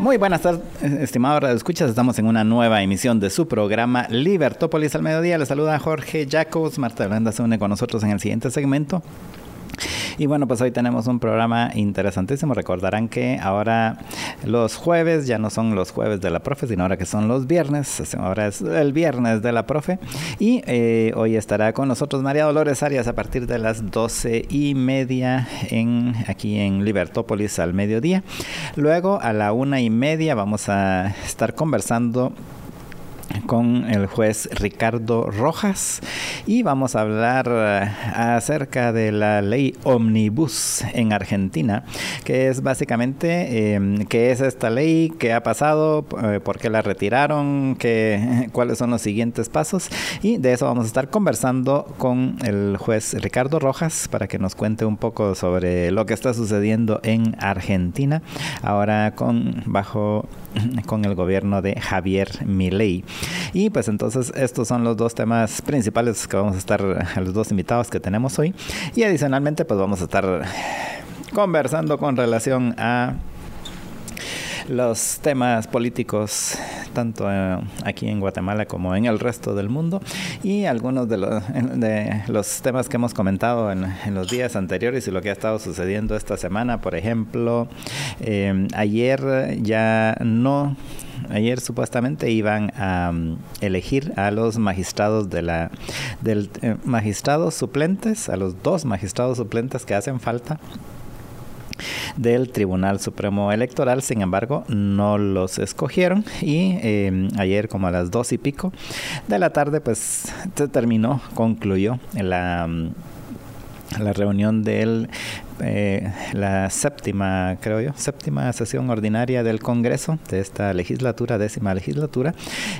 Muy buenas tardes, estimados escuchas. Estamos en una nueva emisión de su programa Libertópolis al mediodía. Les saluda Jorge Jacobs. Marta Blanda se une con nosotros en el siguiente segmento. Y bueno, pues hoy tenemos un programa interesantísimo. Recordarán que ahora los jueves ya no son los jueves de la profe, sino ahora que son los viernes. Ahora es el viernes de la profe. Y eh, hoy estará con nosotros María Dolores Arias a partir de las doce y media en, aquí en Libertópolis al mediodía. Luego a la una y media vamos a estar conversando con el juez Ricardo Rojas y vamos a hablar eh, acerca de la ley omnibus en Argentina, que es básicamente eh, qué es esta ley, qué ha pasado, eh, por qué la retiraron, qué, cuáles son los siguientes pasos. Y de eso vamos a estar conversando con el juez Ricardo Rojas para que nos cuente un poco sobre lo que está sucediendo en Argentina. Ahora con bajo con el gobierno de Javier Milei. Y pues entonces estos son los dos temas principales que vamos a estar, los dos invitados que tenemos hoy. Y adicionalmente pues vamos a estar conversando con relación a los temas políticos tanto eh, aquí en Guatemala como en el resto del mundo y algunos de los, de los temas que hemos comentado en, los días anteriores y lo que ha estado sucediendo esta semana. Por ejemplo, eh, ayer ya no ayer supuestamente iban a um, elegir a los magistrados de la del eh, magistrados suplentes, a los dos magistrados suplentes que hacen falta del Tribunal Supremo Electoral, sin embargo, no los escogieron y eh, ayer como a las dos y pico de la tarde, pues se terminó, concluyó la la reunión del eh, la séptima, creo yo, séptima sesión ordinaria del Congreso de esta legislatura, décima legislatura,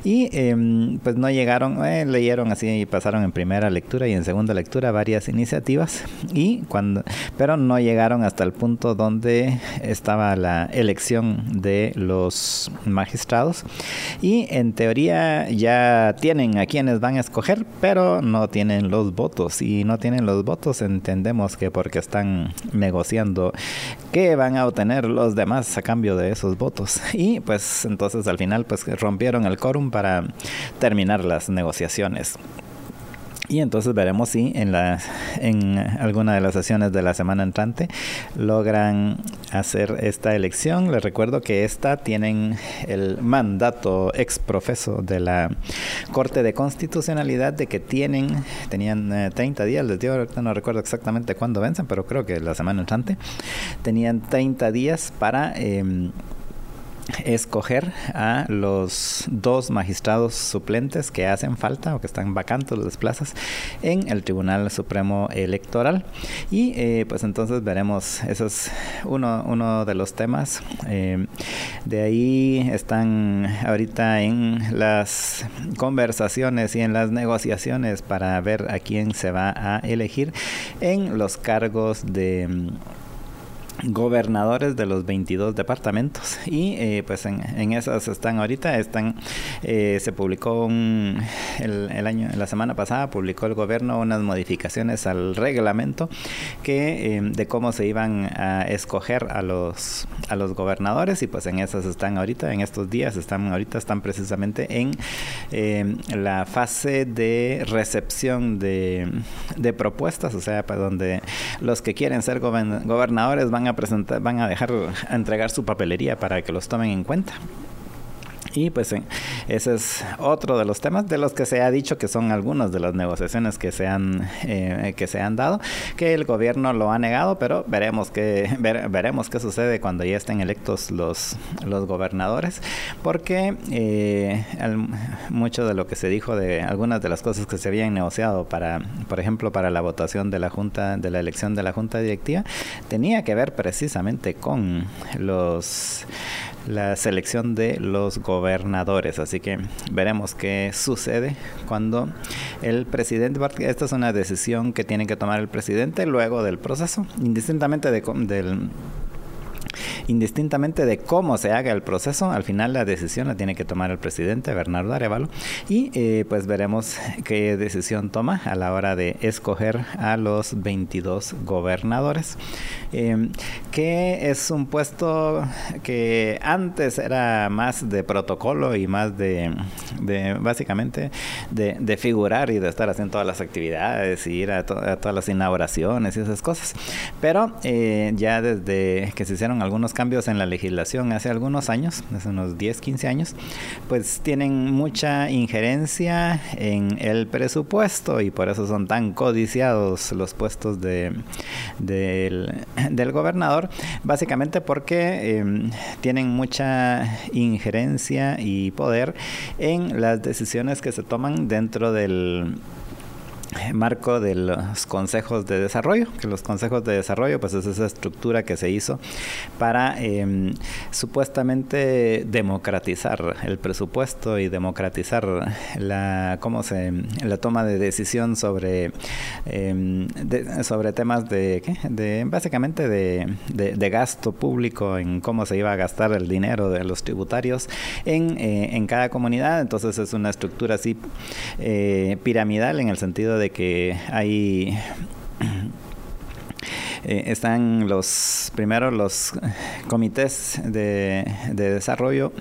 y em, pues no llegaron, eh, leyeron así y pasaron en primera lectura y en segunda lectura varias iniciativas, y cuando, pero no llegaron hasta el punto donde estaba la elección de los magistrados, y en teoría ya tienen a quienes van a escoger, pero no tienen los votos, y no tienen los votos entendemos que porque están negociando qué van a obtener los demás a cambio de esos votos. Y pues entonces al final pues rompieron el quórum para terminar las negociaciones. Y entonces veremos si en, la, en alguna de las sesiones de la semana entrante logran hacer esta elección. Les recuerdo que esta tienen el mandato ex profeso de la Corte de Constitucionalidad de que tienen, tenían 30 eh, días, les digo, ahorita no recuerdo exactamente cuándo vencen, pero creo que la semana entrante, tenían 30 días para... Eh, escoger a los dos magistrados suplentes que hacen falta o que están vacantes las plazas en el Tribunal Supremo Electoral. Y eh, pues entonces veremos eso es uno, uno de los temas. Eh, de ahí están ahorita en las conversaciones y en las negociaciones para ver a quién se va a elegir en los cargos de gobernadores de los 22 departamentos. Y eh, pues en, esas están ahorita están eh, se publicó un, el, el, año la semana pasada publicó el gobierno unas modificaciones al reglamento que eh, de cómo se iban a escoger a los a los gobernadores. Y pues en esas están ahorita en estos días están ahorita están precisamente en la fase de recepción de, de propuestas. O sea para donde los que quieren ser gobernadores van a presentar, van a dejar a entregar su papelería para que los tomen en cuenta. Y pues ese es otro de los temas de los que se ha dicho que son algunas de las negociaciones que se han eh, que se han dado, que el gobierno lo ha negado, pero veremos qué veremos qué sucede cuando ya estén electos los los gobernadores, porque eh, mucho de lo que se dijo de algunas de las cosas que se habían negociado para, por ejemplo, para la votación de la junta de la elección de la junta directiva tenía que ver precisamente con los la selección de los gobernadores. Así que veremos qué sucede cuando el presidente, esta es una decisión que tiene que tomar el presidente luego del proceso, indistintamente de, del indistintamente de cómo se haga el proceso, al final la decisión la tiene que tomar el presidente Bernardo Arevalo. Y eh, pues veremos qué decisión toma a la hora de escoger a los 22 gobernadores, eh, que es un puesto que antes era más de protocolo y más de, básicamente de, figurar y de estar haciendo todas las actividades ir a, todas las inauguraciones y esas cosas, pero eh, ya desde que se hicieron algunos cambios en la legislación. Hace algunos años, hace unos 10, 15 años, pues tienen mucha injerencia en el presupuesto y por eso son tan codiciados los puestos de, del, gobernador, básicamente porque em, tienen mucha injerencia y poder en las decisiones que se toman dentro del marco de los consejos de desarrollo, que los consejos de desarrollo pues es esa estructura que se hizo para em, supuestamente democratizar el presupuesto y democratizar la cómo se la toma de decisión sobre em, sobre temas de, de básicamente de, de, gasto público en cómo se iba a gastar el dinero de los tributarios en, eh, en cada comunidad. Entonces es una estructura así eh, piramidal en el sentido de que hay eh, están los primero los comités de, desarrollo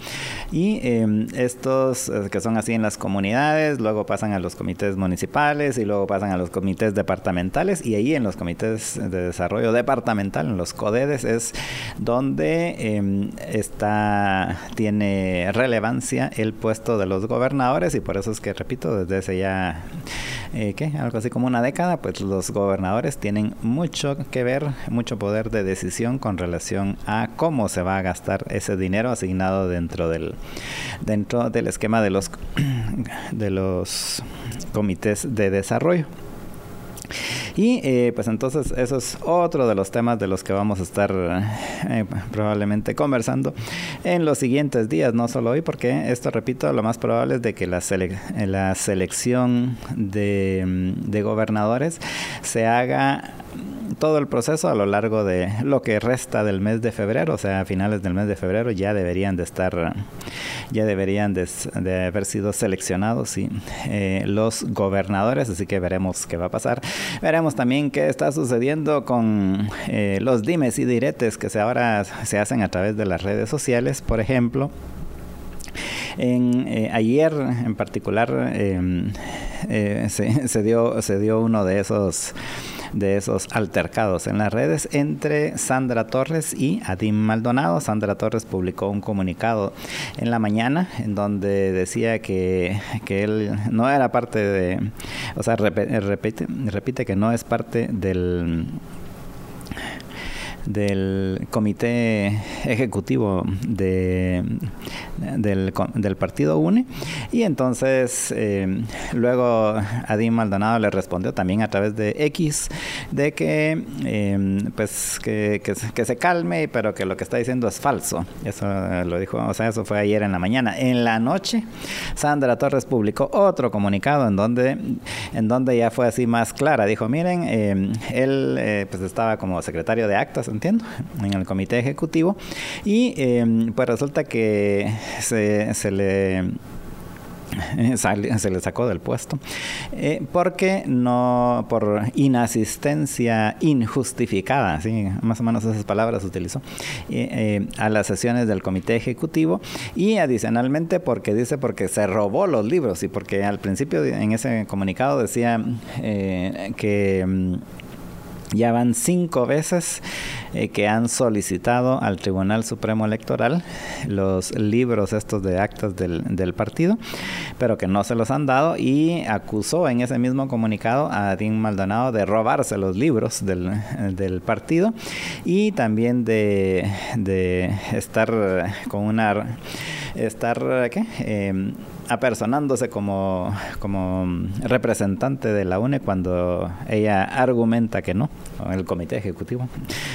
y em, estos eh, que son así en las comunidades, luego pasan a los comités municipales y luego pasan a los comités departamentales y ahí en los comités de desarrollo departamental, en los CODEDES, es donde em, está, tiene relevancia el puesto de los gobernadores y por eso es que repito, desde ese ya, eh, ¿qué? Algo así como una década, pues los gobernadores tienen mucho que ver mucho poder de decisión con relación a cómo se va a gastar ese dinero asignado dentro del dentro del esquema de los de los comités de desarrollo. Y eh, pues entonces eso es otro de los temas de los que vamos a estar eh, probablemente conversando en los siguientes días, no solo hoy, porque esto, repito, lo más probable es de que la, la selección de, de gobernadores se haga todo el proceso a lo largo de lo que resta del mes de febrero, o sea, a finales del mes de febrero ya deberían de estar, ya deberían de, haber sido seleccionados eh, los gobernadores, así que veremos qué va a pasar. Veremos también qué está sucediendo con eh, los dimes y diretes que se ahora se hacen a través de las redes sociales, por ejemplo. Eh, ayer en particular em, dio, se dio uno de esos de esos altercados en las redes entre Sandra Torres y Adim Maldonado. Sandra Torres publicó un comunicado en la mañana en donde decía que, que él no era parte de, o sea, repite, repite que no es parte del del comité ejecutivo de, del, del, partido UNE y entonces eh, luego Adim Maldonado le respondió también a través de X de que eh, pues que, que, se calme pero que lo que está diciendo es falso. Eso lo dijo o sea eso fue ayer en la mañana. En la noche Sandra Torres publicó otro comunicado en donde en donde ya fue así más clara. Dijo miren eh, él pues estaba como secretario de actas entiendo, en el comité ejecutivo. Y em, pues resulta que se, se le se le sacó del puesto eh, porque no por inasistencia injustificada ¿sí? más o menos esas palabras utilizó eh, eh, a las sesiones del comité ejecutivo y adicionalmente porque dice porque se robó los libros y porque al principio en ese comunicado decía que mm, ya van cinco veces eh, que han solicitado al Tribunal Supremo Electoral los libros estos de actas del, del, partido, pero que no se los han dado y acusó en ese mismo comunicado a Dean Maldonado de robarse los libros del, del partido y también de, de estar con una estar ¿qué? Em, apersonándose como, como representante de la UNE cuando ella argumenta que no, el comité ejecutivo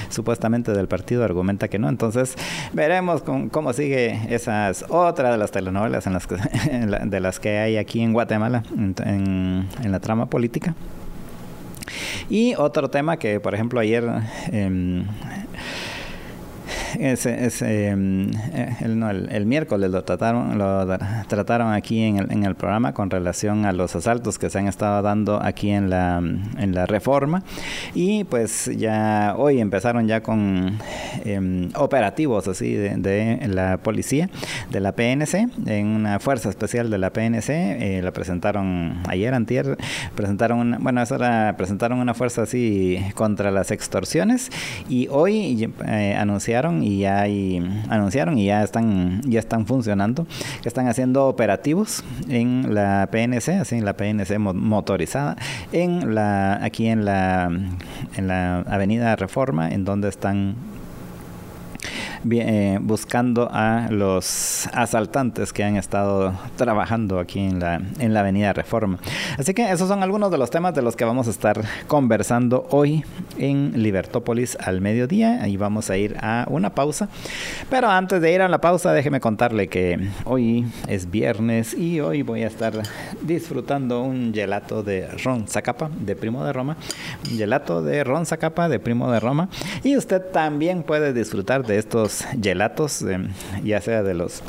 supuestamente del partido argumenta que no. Entonces veremos cómo sigue esas otra de las telenovelas en las que, de las que hay aquí en Guatemala en, la trama política. Y otro tema que, por ejemplo, ayer em, es, em, eh, el, miércoles lo trataron, lo trataron aquí en el, en el, programa con relación a los asaltos que se han estado dando aquí en la, reforma. Y pues ya hoy empezaron ya con em, operativos así de, la policía, de la PNC, en una fuerza especial de la PNC. Eh, la presentaron ayer, antier, presentaron una, bueno, eso era, presentaron una fuerza así contra las extorsiones. Y hoy eh, anunciaron y ya anunciaron y ya están ya están funcionando, están haciendo operativos en la PNC, así en la PNC motorizada, en la aquí en la en la Avenida Reforma, en donde están eh, buscando a los asaltantes que han estado trabajando aquí en la, en la Avenida Reforma. Así que esos son algunos de los temas de los que vamos a estar conversando hoy en Libertópolis al mediodía. Ahí vamos a ir a una pausa. Pero antes de ir a la pausa, déjeme contarle que hoy es viernes y hoy voy a estar disfrutando un gelato de Ron Zacapa de Primo de Roma. Un gelato de Ron Zacapa de Primo de Roma. Y usted también puede disfrutar de estos gelatos, eh, ya sea de los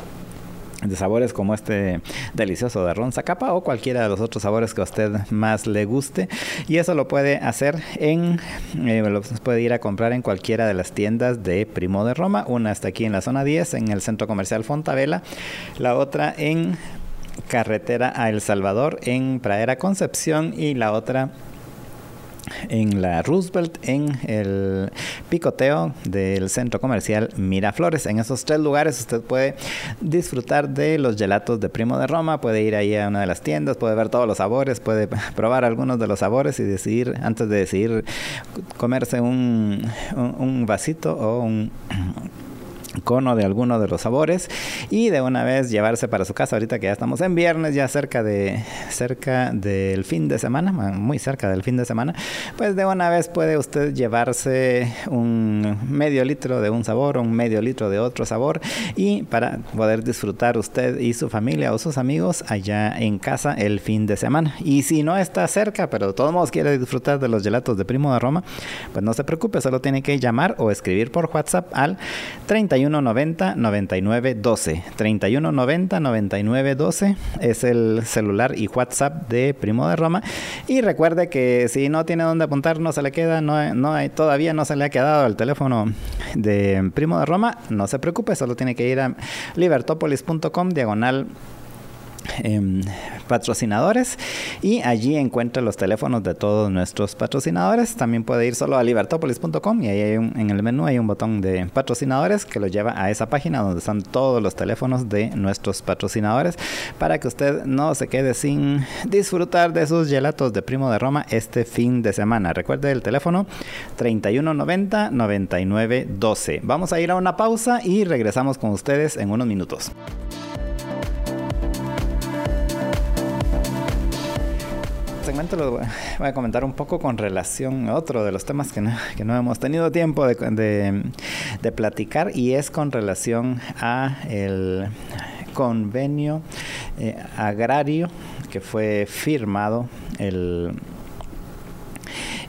de sabores como este delicioso de ron zacapa o cualquiera de los otros sabores que a usted más le guste. Y eso lo puede hacer en eh, lo puede ir a comprar en cualquiera de las tiendas de Primo de Roma. Una está aquí en la zona 10 en el centro comercial Fontavela. La otra en carretera a El Salvador en Pradera Concepción. Y la otra en la Roosevelt, en el picoteo del centro comercial Miraflores. En esos tres lugares usted puede disfrutar de los gelatos de Primo de Roma, puede ir ahí a una de las tiendas, puede ver todos los sabores, puede probar algunos de los sabores y decidir, antes de decidir comerse un, un vasito o un cono de alguno de los sabores y de una vez llevarse para su casa. Ahorita que ya estamos en viernes ya cerca de cerca del fin de semana muy cerca del fin de semana pues de una vez puede usted llevarse un medio litro de un sabor un medio litro de otro sabor y para poder disfrutar usted y su familia o sus amigos allá en casa el fin de semana. Y si no está cerca pero de todos modos quiere disfrutar de los gelatos de Primo de Roma pues no se preocupe solo tiene que llamar o escribir por WhatsApp al 31 3190 9912. 3190 9912 es el celular y WhatsApp de Primo de Roma. Y recuerde que si no tiene dónde apuntar, no se le queda, no, no hay, todavía no se le ha quedado el teléfono de Primo de Roma, no se preocupe, solo tiene que ir a libertopolis.com diagonal Em, patrocinadores y allí encuentra los teléfonos de todos nuestros patrocinadores. También puede ir solo a libertopolis.com y ahí hay en el menú hay un botón de patrocinadores que lo lleva a esa página donde están todos los teléfonos de nuestros patrocinadores para que usted no se quede sin disfrutar de sus gelatos de Primo de Roma este fin de semana. Recuerde el teléfono 3190 9912. Vamos a ir a una pausa y regresamos con ustedes en unos minutos. Segmento lo voy a comentar un poco con relación a otro de los temas que no, hemos tenido tiempo de, de, platicar y es con relación a el convenio eh, agrario que fue firmado el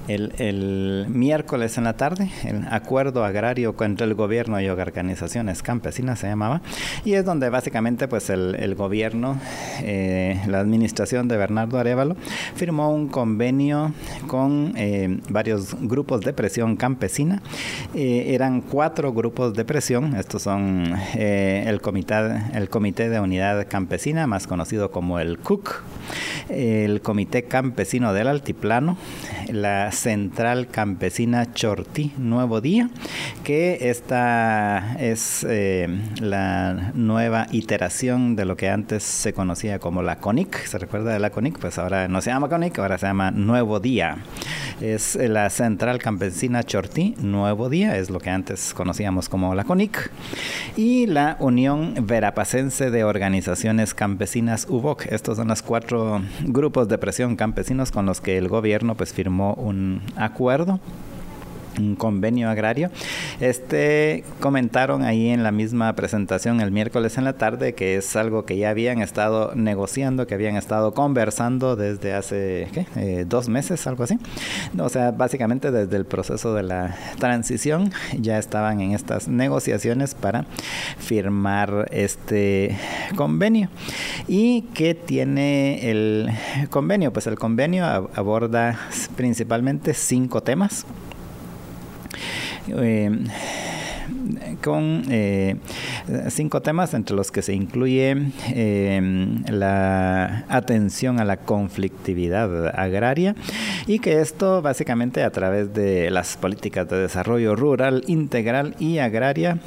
el, miércoles en la tarde, el acuerdo agrario entre el gobierno y organizaciones campesinas se llamaba, y es donde básicamente pues el, gobierno, eh, la administración de Bernardo Arevalo, firmó un convenio con eh, varios grupos de presión campesina. Eh, eran cuatro grupos de presión, estos son el, comité, el Comité de Unidad Campesina, más conocido como el CUC, el Comité Campesino del Altiplano, la Central Campesina Chortí Nuevo Día, que esta es eh, la nueva iteración de lo que antes se conocía como la CONIC. ¿Se recuerda de la CONIC? Pues ahora no se llama CONIC, ahora se llama Nuevo Día. Es la Central Campesina Chortí Nuevo Día, es lo que antes conocíamos como la CONIC. Y la Unión Verapacense de Organizaciones Campesinas UBOC. Estos son los cuatro grupos de presión campesinos con los que el gobierno pues firmó un acuerdo un convenio agrario. Este comentaron ahí en la misma presentación el miércoles en la tarde que es algo que ya habían estado negociando, que habían estado conversando desde hace eh, dos meses, algo así. O sea, básicamente desde el proceso de la transición ya estaban en estas negociaciones para firmar este convenio. ¿Y qué tiene el convenio? Pues el convenio aborda principalmente cinco temas. Eh, con eh, cinco temas entre los que se incluye eh, la atención a la conflictividad agraria y que esto básicamente a través de las políticas de desarrollo rural integral y agraria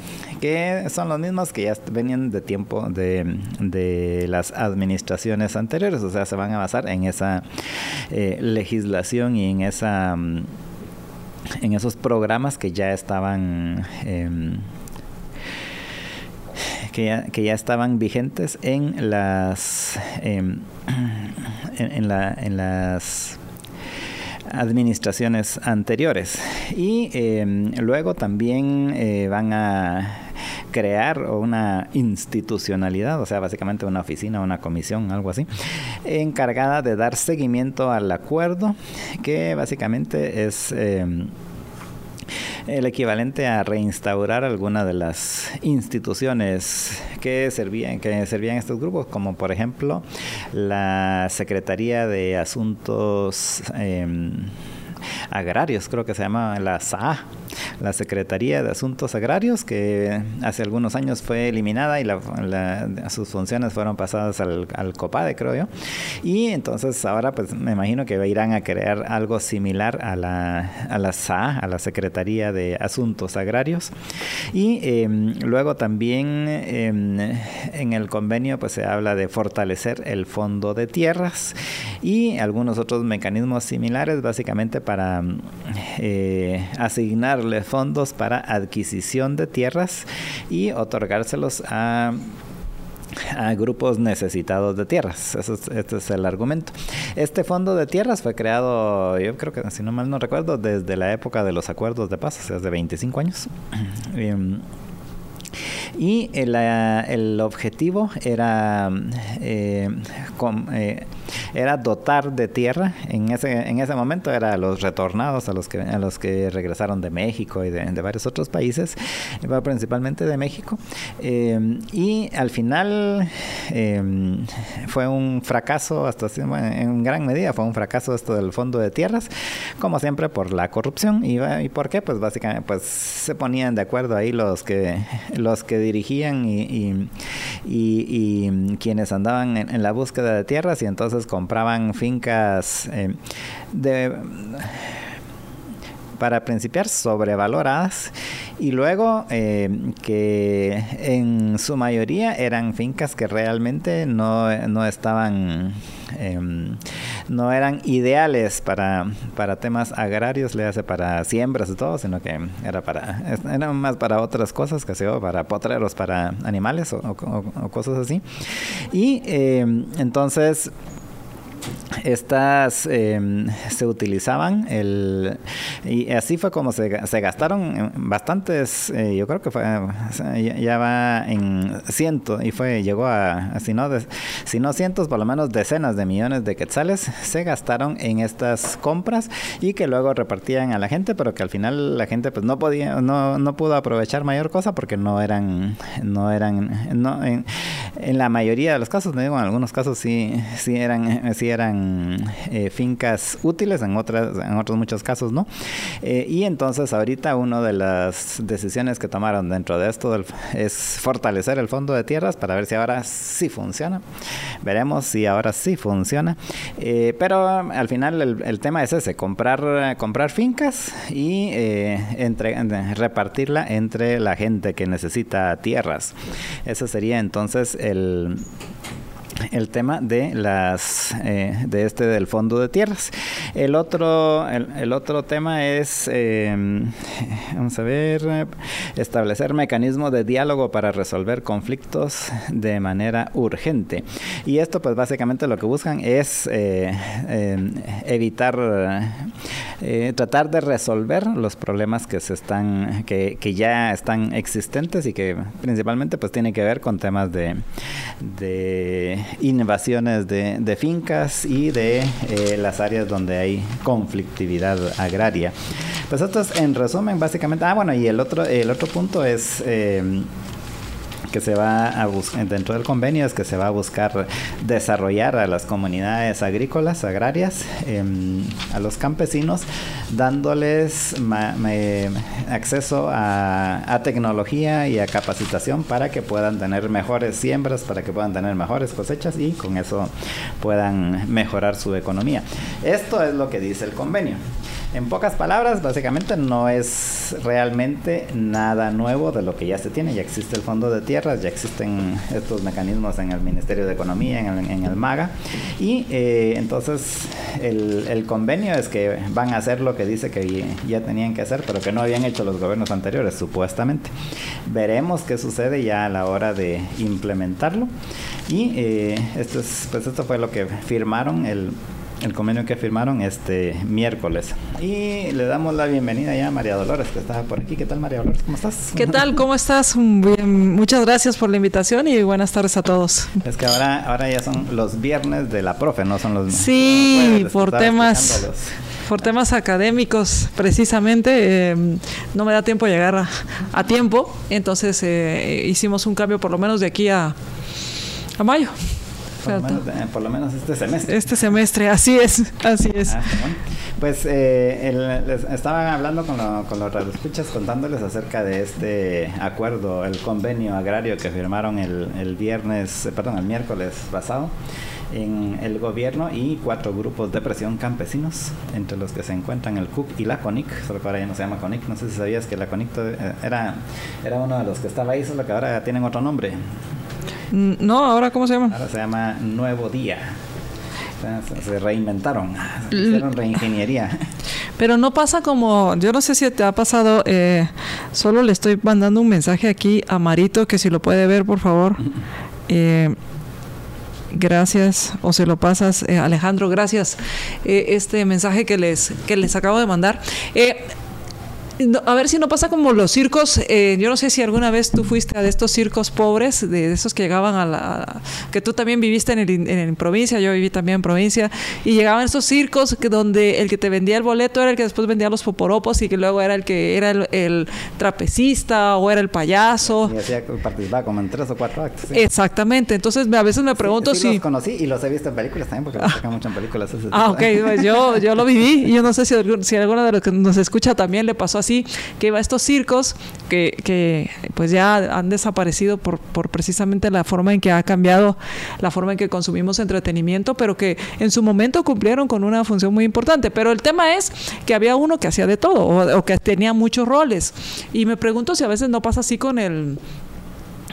que son los mismos que ya venían de tiempo de, de las administraciones anteriores, o sea, se van a basar en esa legislación y en esa mm, en esos programas que ya estaban em, que, ya, que, ya, estaban vigentes en las em, en, la, en, las administraciones anteriores. Y em, luego también eh, van a crear una institucionalidad, o sea, básicamente una oficina, una comisión, algo así, encargada de dar seguimiento al acuerdo, que básicamente es... Eh, el equivalente a reinstaurar alguna de las instituciones que servían que servían estos grupos como por ejemplo la Secretaría de Asuntos em, agrarios, creo que se llama la SA, la Secretaría de Asuntos Agrarios, que hace algunos años fue eliminada y sus funciones fueron pasadas al, COPADE, creo yo. Y entonces ahora pues me imagino que irán a crear algo similar a la, a la SA, a la Secretaría de Asuntos Agrarios. Y em, luego también em, en el convenio pues se habla de fortalecer el fondo de tierras y algunos otros mecanismos similares básicamente para eh, asignarle fondos para adquisición de tierras y otorgárselos a grupos necesitados de tierras. este es el argumento. Este fondo de tierras fue creado, yo creo que, si no mal no recuerdo, desde la época de los acuerdos de paz, o sea, hace 25 años. Em, y el, el objetivo era eh, eh, era dotar de tierra. En ese, en ese momento era los retornados, a los que, a los que regresaron de México y de, varios otros países, principalmente de México. Eh, y al final eh, fue un fracaso, hasta en gran medida fue un fracaso esto del fondo de tierras, como siempre por la corrupción. ¿Y, y por qué? Pues básicamente pues se ponían de acuerdo ahí los que, los que dirigían y, y, quienes andaban en, en la búsqueda de tierras y entonces compraban fincas eh, de para principiar sobrevaloradas y luego eh, que en su mayoría eran fincas que realmente no, no estaban em, no eran ideales para, para temas agrarios, le hace para siembras y todo, sino que era para era más para otras cosas, que sea para potreros, para animales o, cosas así. Y em, entonces estas em, se utilizaban el, y así fue como se, se gastaron bastantes, eh, yo creo que fue, ya, va en cientos y fue, llegó a, si no, si no cientos, por lo menos decenas de millones de quetzales se gastaron en estas compras y que luego repartían a la gente, pero que al final la gente pues no podía, no, no pudo aprovechar mayor cosa porque no eran, no eran, no, En la mayoría de los casos, no digo, en algunos casos sí, sí eran, sí eran eh, fincas útiles, en, otras, en otros muchos casos no. Eh, y entonces ahorita una de las decisiones que tomaron dentro de esto es fortalecer el fondo de tierras para ver si ahora sí funciona. Veremos si ahora sí funciona. Eh, pero al final el, tema es ese, comprar, comprar fincas y entre, repartirla entre la gente que necesita tierras. Ese sería entonces el el tema de las eh, de este del fondo de tierras. El otro el, otro tema es em, vamos a ver establecer mecanismos de diálogo para resolver conflictos de manera urgente. Y esto pues básicamente lo que buscan es eh, em, evitar eh, tratar de resolver los problemas que se están que, que, ya están existentes y que principalmente pues tiene que ver con temas de, de invasiones de, fincas y de eh, las áreas donde hay conflictividad agraria. Pues esto es en resumen básicamente. Ah bueno y el otro el otro punto es eh, que se va a buscar dentro del convenio es que se va a buscar desarrollar a las comunidades agrícolas, agrarias, em, a los campesinos, dándoles acceso a, tecnología y a capacitación para que puedan tener mejores siembras, para que puedan tener mejores cosechas y con eso puedan mejorar su economía. Esto es lo que dice el convenio. En pocas palabras, básicamente no es realmente nada nuevo de lo que ya se tiene. Ya existe el Fondo de Tierras, ya existen estos mecanismos en el Ministerio de Economía, en el, MAGA. Y eh, entonces el, convenio es que van a hacer lo que dice que ya tenían que hacer, pero que no habían hecho los gobiernos anteriores, supuestamente. Veremos qué sucede ya a la hora de implementarlo. Y eh, esto, es, pues esto fue lo que firmaron el el convenio que firmaron este miércoles. Y le damos la bienvenida ya a María Dolores, que está por aquí. ¿Qué tal, María Dolores? ¿Cómo estás? ¿Qué tal? ¿Cómo estás? Bien, muchas gracias por la invitación y buenas tardes a todos. Es que ahora, ahora ya son los viernes de la profe, no son los Sí, por temas por temas académicos precisamente em, no me da tiempo llegar a, tiempo entonces eh, hicimos un cambio por lo menos de aquí a, a mayo por lo, menos, este semestre. Este semestre, así es, así es. Ah, pues eh, estaban hablando con, con los radioescuchas contándoles acerca de este acuerdo, el convenio agrario que firmaron el, el viernes, eh, perdón, el miércoles pasado en el gobierno y cuatro grupos de presión campesinos, entre los que se encuentran el CUP y la CONIC, solo que ahora ya no se llama CONIC, no sé si sabías que la CONIC eh, era, era uno de los que estaba ahí, solo que ahora tienen otro nombre. No, ahora ¿cómo se llama? Ahora se llama Nuevo Día. Se reinventaron, hicieron reingeniería. Pero no pasa como, yo no sé si te ha pasado, eh, solo le estoy mandando un mensaje aquí a Marito, que si lo puede ver, por favor. Eh, gracias, o se lo pasas, eh, Alejandro, gracias. este mensaje que les, que les acabo de mandar a ver si no pasa como los circos. Eh, yo no sé si alguna vez tú fuiste a de estos circos pobres, de, esos que llegaban a la. que tú también viviste en, el, en, provincia, yo viví también en provincia, y llegaban estos circos que donde el que te vendía el boleto era el que después vendía los poporopos y que luego era el que era el, trapecista o era el payaso. Y hacía, participaba como en tres o cuatro actos. Exactamente. Entonces a veces me pregunto sí, si. los conocí y los he visto en películas también, porque los sacan mucho en películas. ah, ok. Pues yo, yo lo viví y yo no sé si, si alguno de los que nos escucha también le pasó así que iba a estos circos que, que pues ya han desaparecido por, por precisamente la forma en que ha cambiado la forma en que consumimos entretenimiento, pero que en su momento cumplieron con una función muy importante. Pero el tema es que había uno que hacía de todo o, o que tenía muchos roles. Y me pregunto si a veces no pasa así con el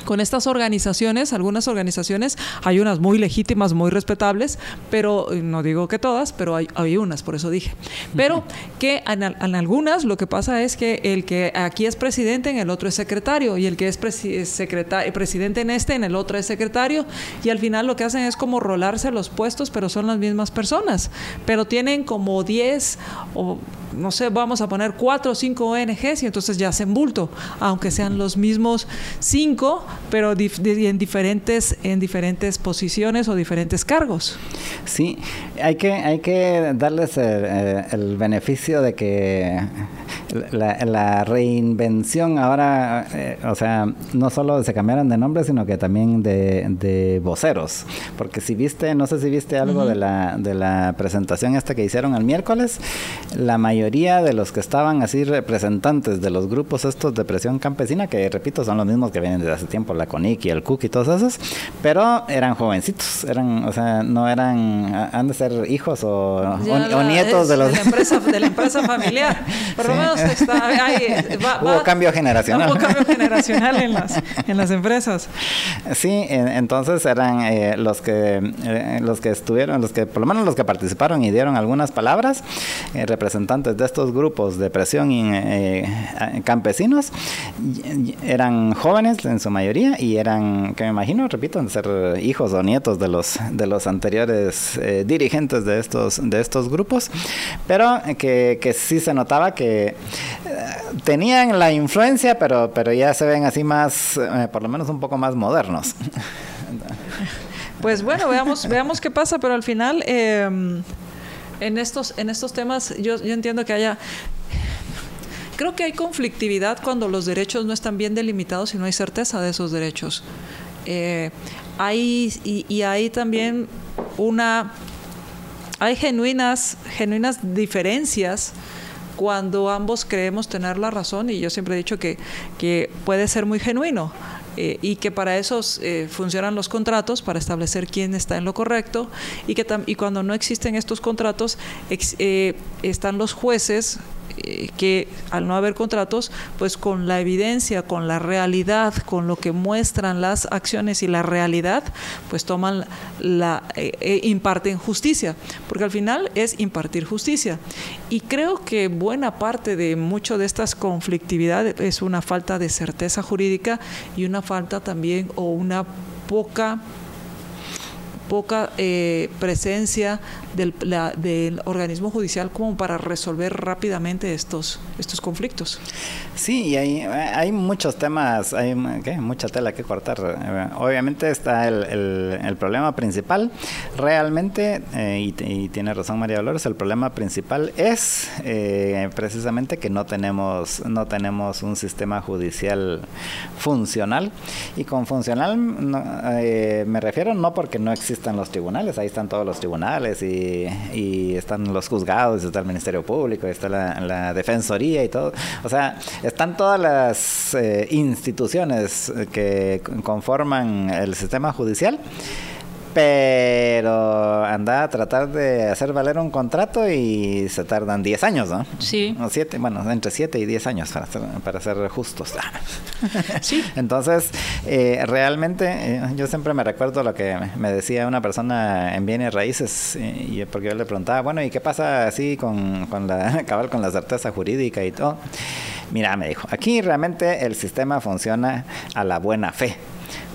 con estas organizaciones, algunas organizaciones, hay unas muy legítimas, muy respetables, pero eh, no digo que todas, pero hay, hay unas, por eso dije. Pero que en, algunas lo que pasa es que el que aquí es presidente, en el otro es secretario, y el que es presidente en este, en el otro es secretario, y al final lo que hacen es como rolarse los puestos, pero son las mismas personas, pero tienen como 10 o no sé, vamos a poner cuatro o cinco ONGs y entonces ya hacen bulto, aunque sean los mismos cinco, pero en, diferentes, en diferentes posiciones o diferentes cargos. Sí, hay que, hay que darles el, beneficio de que la, reinvención ahora, eh, o sea, no solo se cambiaron de nombre, sino que también de, voceros. Porque si viste, no sé si viste algo de, la, de la presentación esta que hicieron el miércoles, la mayoría de los que estaban así representantes de los grupos estos de presión campesina, que repito, son los mismos que vienen desde hace tiempo, la CONIC y el CUC y todos esos, pero eran jovencitos, eran, o sea, no eran, han de ser hijos o, nietos de los... De la empresa, de la empresa familiar. Por lo menos está, Hubo cambio generacional. Hubo cambio generacional en las, en las empresas. Sí, entonces eran eh, los que eh, los que estuvieron, los que por lo menos los que participaron y dieron algunas palabras, eh, representantes de estos grupos de presión y, campesinos, eran jóvenes en su mayoría y eran, que me imagino, repito, ser hijos o nietos de los de los anteriores dirigentes de estos de estos grupos, pero que, que sí se notaba que tenían la influencia, pero pero ya se ven así más, por lo menos un poco más modernos. Pues bueno, veamos, veamos qué pasa, pero al final em, en estos, en estos temas yo, yo entiendo que haya Creo que hay conflictividad cuando los derechos no están bien delimitados y no hay certeza de esos derechos. Eh, hay, y, y, hay también una... Hay genuinas, genuinas diferencias cuando ambos creemos tener la razón y yo siempre he dicho que, que puede ser muy genuino. Eh, y que para eso eh, funcionan los contratos, para establecer quién está en lo correcto, y que y cuando no existen estos contratos, eh, están los jueces eh, que al no haber contratos, pues con la evidencia, con la realidad, con lo que muestran las acciones y la realidad, pues toman la, eh, eh, imparten justicia, porque al final es impartir justicia. Y creo que buena parte de mucho de estas conflictividades es una falta de certeza jurídica y una falta también o una poca poca eh, presencia del, del, organismo judicial como para resolver rápidamente estos, estos conflictos. Sí, y hay, hay muchos temas, hay mucha tela que cortar. Obviamente está el, el, problema principal, realmente, eh, y, tiene razón María Dolores, el problema principal es eh, precisamente que no tenemos, no tenemos un sistema judicial funcional, y con funcional me refiero no porque no existe están los tribunales, ahí están todos los tribunales y, están los juzgados, está el Ministerio Público, está la, Defensoría y todo. O sea, están todas las eh, instituciones que conforman el sistema judicial pero anda a tratar de hacer valer un contrato y se tardan 10 años, ¿no? Sí. siete, bueno, entre 7 y 10 años para ser, para ser justos. sí. Entonces, eh, realmente, eh, yo siempre me recuerdo lo que me decía una persona en bienes raíces, y, porque yo le preguntaba, bueno, ¿y qué pasa así con, con la, cabal con la certeza jurídica y todo? Mira, me dijo, aquí realmente el sistema funciona a la buena fe.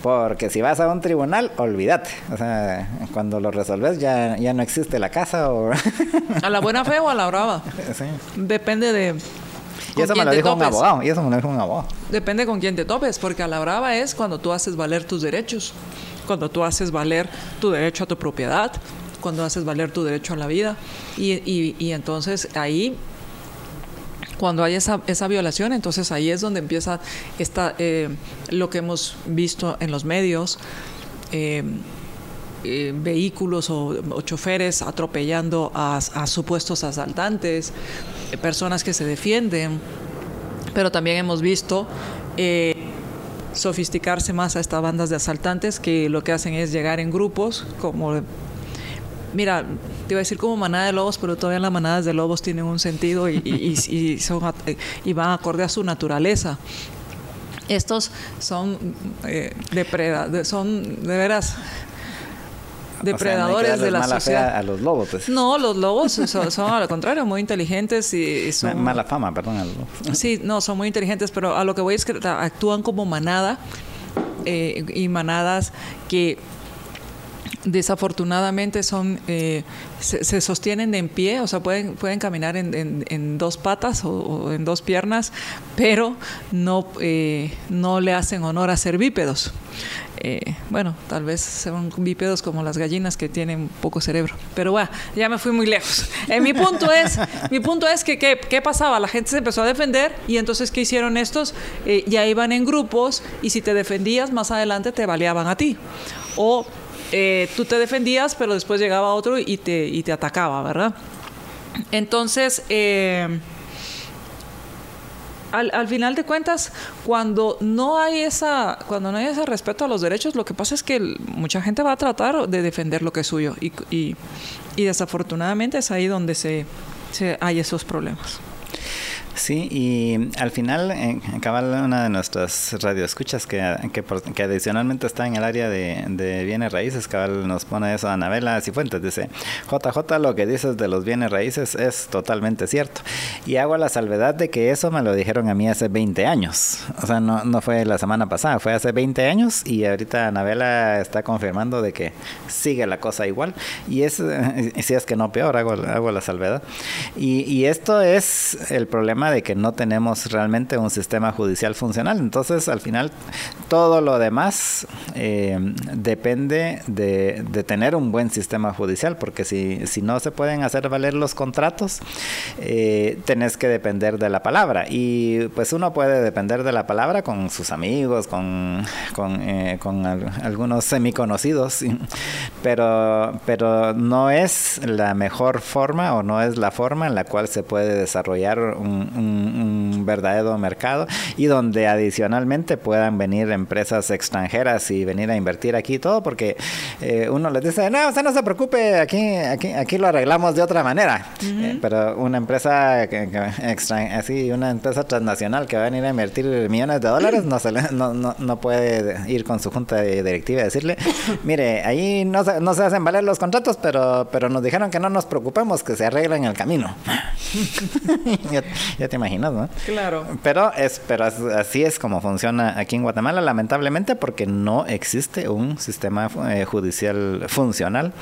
Porque si vas a un tribunal, olvídate. O sea, cuando lo resolves ya, ya no existe la casa o... ¿A la buena fe o a la brava? Sí. Depende de... Y eso me lo dijo un abogado. Y eso me lo dijo un abogado. Depende con quién te topes, porque a la brava es cuando tú haces valer tus derechos. Cuando tú haces valer tu derecho a tu propiedad, cuando haces valer tu derecho a la vida. Y, y, y entonces ahí cuando hay esa, esa violación, entonces ahí es donde empieza esta, eh, lo que hemos visto en los medios. Eh, eh, vehículos o, choferes atropellando a, supuestos asaltantes, personas que se defienden, pero también hemos visto sofisticarse más a estas bandas de asaltantes que lo que hacen es llegar en grupos, como Mira, te iba a decir como manada de lobos, pero todavía las manadas de lobos tienen un sentido y, y, son, y van acorde a su naturaleza. Estos son eh, son de veras depredadores de la sociedad. A los lobos. Pues. No, los lobos son, al contrario muy inteligentes y son mala fama, perdón. Sí, no, son muy inteligentes, pero a lo que voy es que actúan como manada eh, y manadas que desafortunadamente son eh, se, sostienen en pie, o sea, pueden, pueden caminar en, dos patas o, en dos piernas, pero no, eh, no le hacen honor a ser bípedos. Eh, bueno, tal vez son bípedos como las gallinas que tienen poco cerebro. Pero bueno, ya me fui muy lejos. mi punto es, mi punto es que ¿qué, pasaba? La gente se empezó a defender y entonces ¿qué hicieron estos? ya iban en grupos y si te defendías más adelante te baleaban a ti. O eh, tú te defendías, pero después llegaba otro y te, y te atacaba, ¿verdad? Entonces, eh, al, final de cuentas, cuando no hay esa, cuando no hay ese respeto a los derechos, lo que pasa es que mucha gente va a tratar de defender lo que es suyo y, y, desafortunadamente es ahí donde se, se hay esos problemas. Sí, y al final, en cabal, una de nuestras radioescuchas que, que, que, adicionalmente está en el área de, bienes raíces, cabal nos pone eso a Anabela Cifuentes, dice, JJ, lo que dices de los bienes raíces es totalmente cierto. Y hago la salvedad de que eso me lo dijeron a mí hace 20 años. O sea, no, no fue la semana pasada, fue hace 20 años y ahorita Anabela está confirmando de que sigue la cosa igual. Y es, si es que no peor, hago, hago la salvedad. Y, y esto es el problema de que no tenemos realmente un sistema judicial funcional. Entonces, al final, todo lo demás eh, depende de, tener un buen sistema judicial, porque si, si no se pueden hacer valer los contratos, eh, tenés que depender de la palabra. Y pues uno puede depender de la palabra con sus amigos, con, con, eh, con algunos semiconocidos, pero, pero no es la mejor forma o no es la forma en la cual se puede desarrollar un, un, verdadero mercado y donde adicionalmente puedan venir empresas extranjeras y venir a invertir aquí todo porque eh, uno les dice, no, usted no se preocupe, aquí, aquí, aquí lo arreglamos de otra manera. Eh, pero una empresa que, así, una empresa transnacional que va a venir a invertir millones de dólares no, se no, no, no, puede ir con su junta de directiva y decirle, mire, ahí no se, no se hacen valer los contratos, pero, pero nos dijeron que no nos preocupemos, que se arreglen el camino. ya te imaginas, ¿no? Claro. Pero, es, pero así es como funciona aquí en Guatemala, lamentablemente, porque no existe un sistema eh, judicial funcional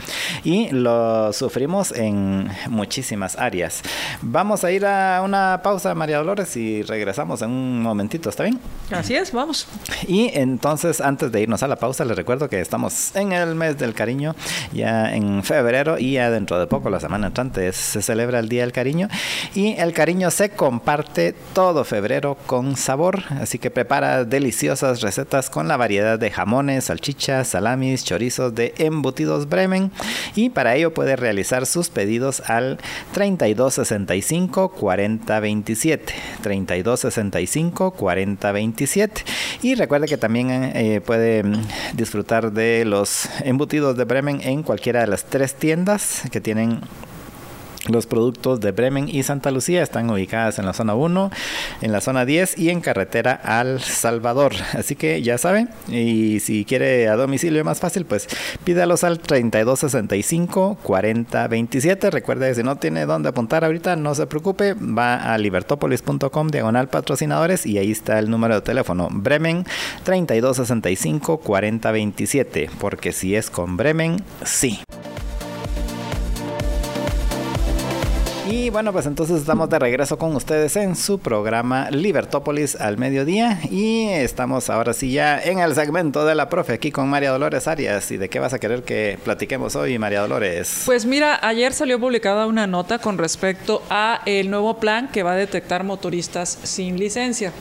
y lo sufrimos en muchísimas áreas. Vamos a ir a una pausa, María Dolores, y regresamos en un momentito, ¿está bien? Así es, vamos. Y entonces, antes de irnos a la pausa, les recuerdo que estamos en el mes del cariño, ya en febrero, y ya dentro de poco, la semana entrante, se celebra el Día del Cariño, y el cariño se comparte todo febrero con sabor, así que prepara deliciosas recetas con la variedad de jamones, salchichas, salamis, chorizos de embutidos Bremen. Y para ello puede realizar sus pedidos al 3265 4027 3265 4027 y recuerde que también eh, puede disfrutar de los embutidos de Bremen en cualquiera de las tres tiendas que tienen los productos de Bremen y Santa Lucía están ubicadas en la zona 1, en la zona 10 y en carretera al Salvador. Así que ya saben, y si quiere a domicilio más fácil, pues pídalos al 3265 4027. Recuerde, si no tiene dónde apuntar ahorita, no se preocupe, va a libertopolis.com diagonal patrocinadores y ahí está el número de teléfono Bremen 3265 4027, porque si es con Bremen, sí. Y bueno, pues entonces estamos de regreso con ustedes en su programa Libertópolis al mediodía y estamos ahora sí ya en el segmento de la profe aquí con María Dolores Arias. ¿Y de qué vas a querer que platiquemos hoy, María Dolores? Pues mira, ayer salió publicada una nota con respecto a el nuevo plan que va a detectar motoristas sin licencia.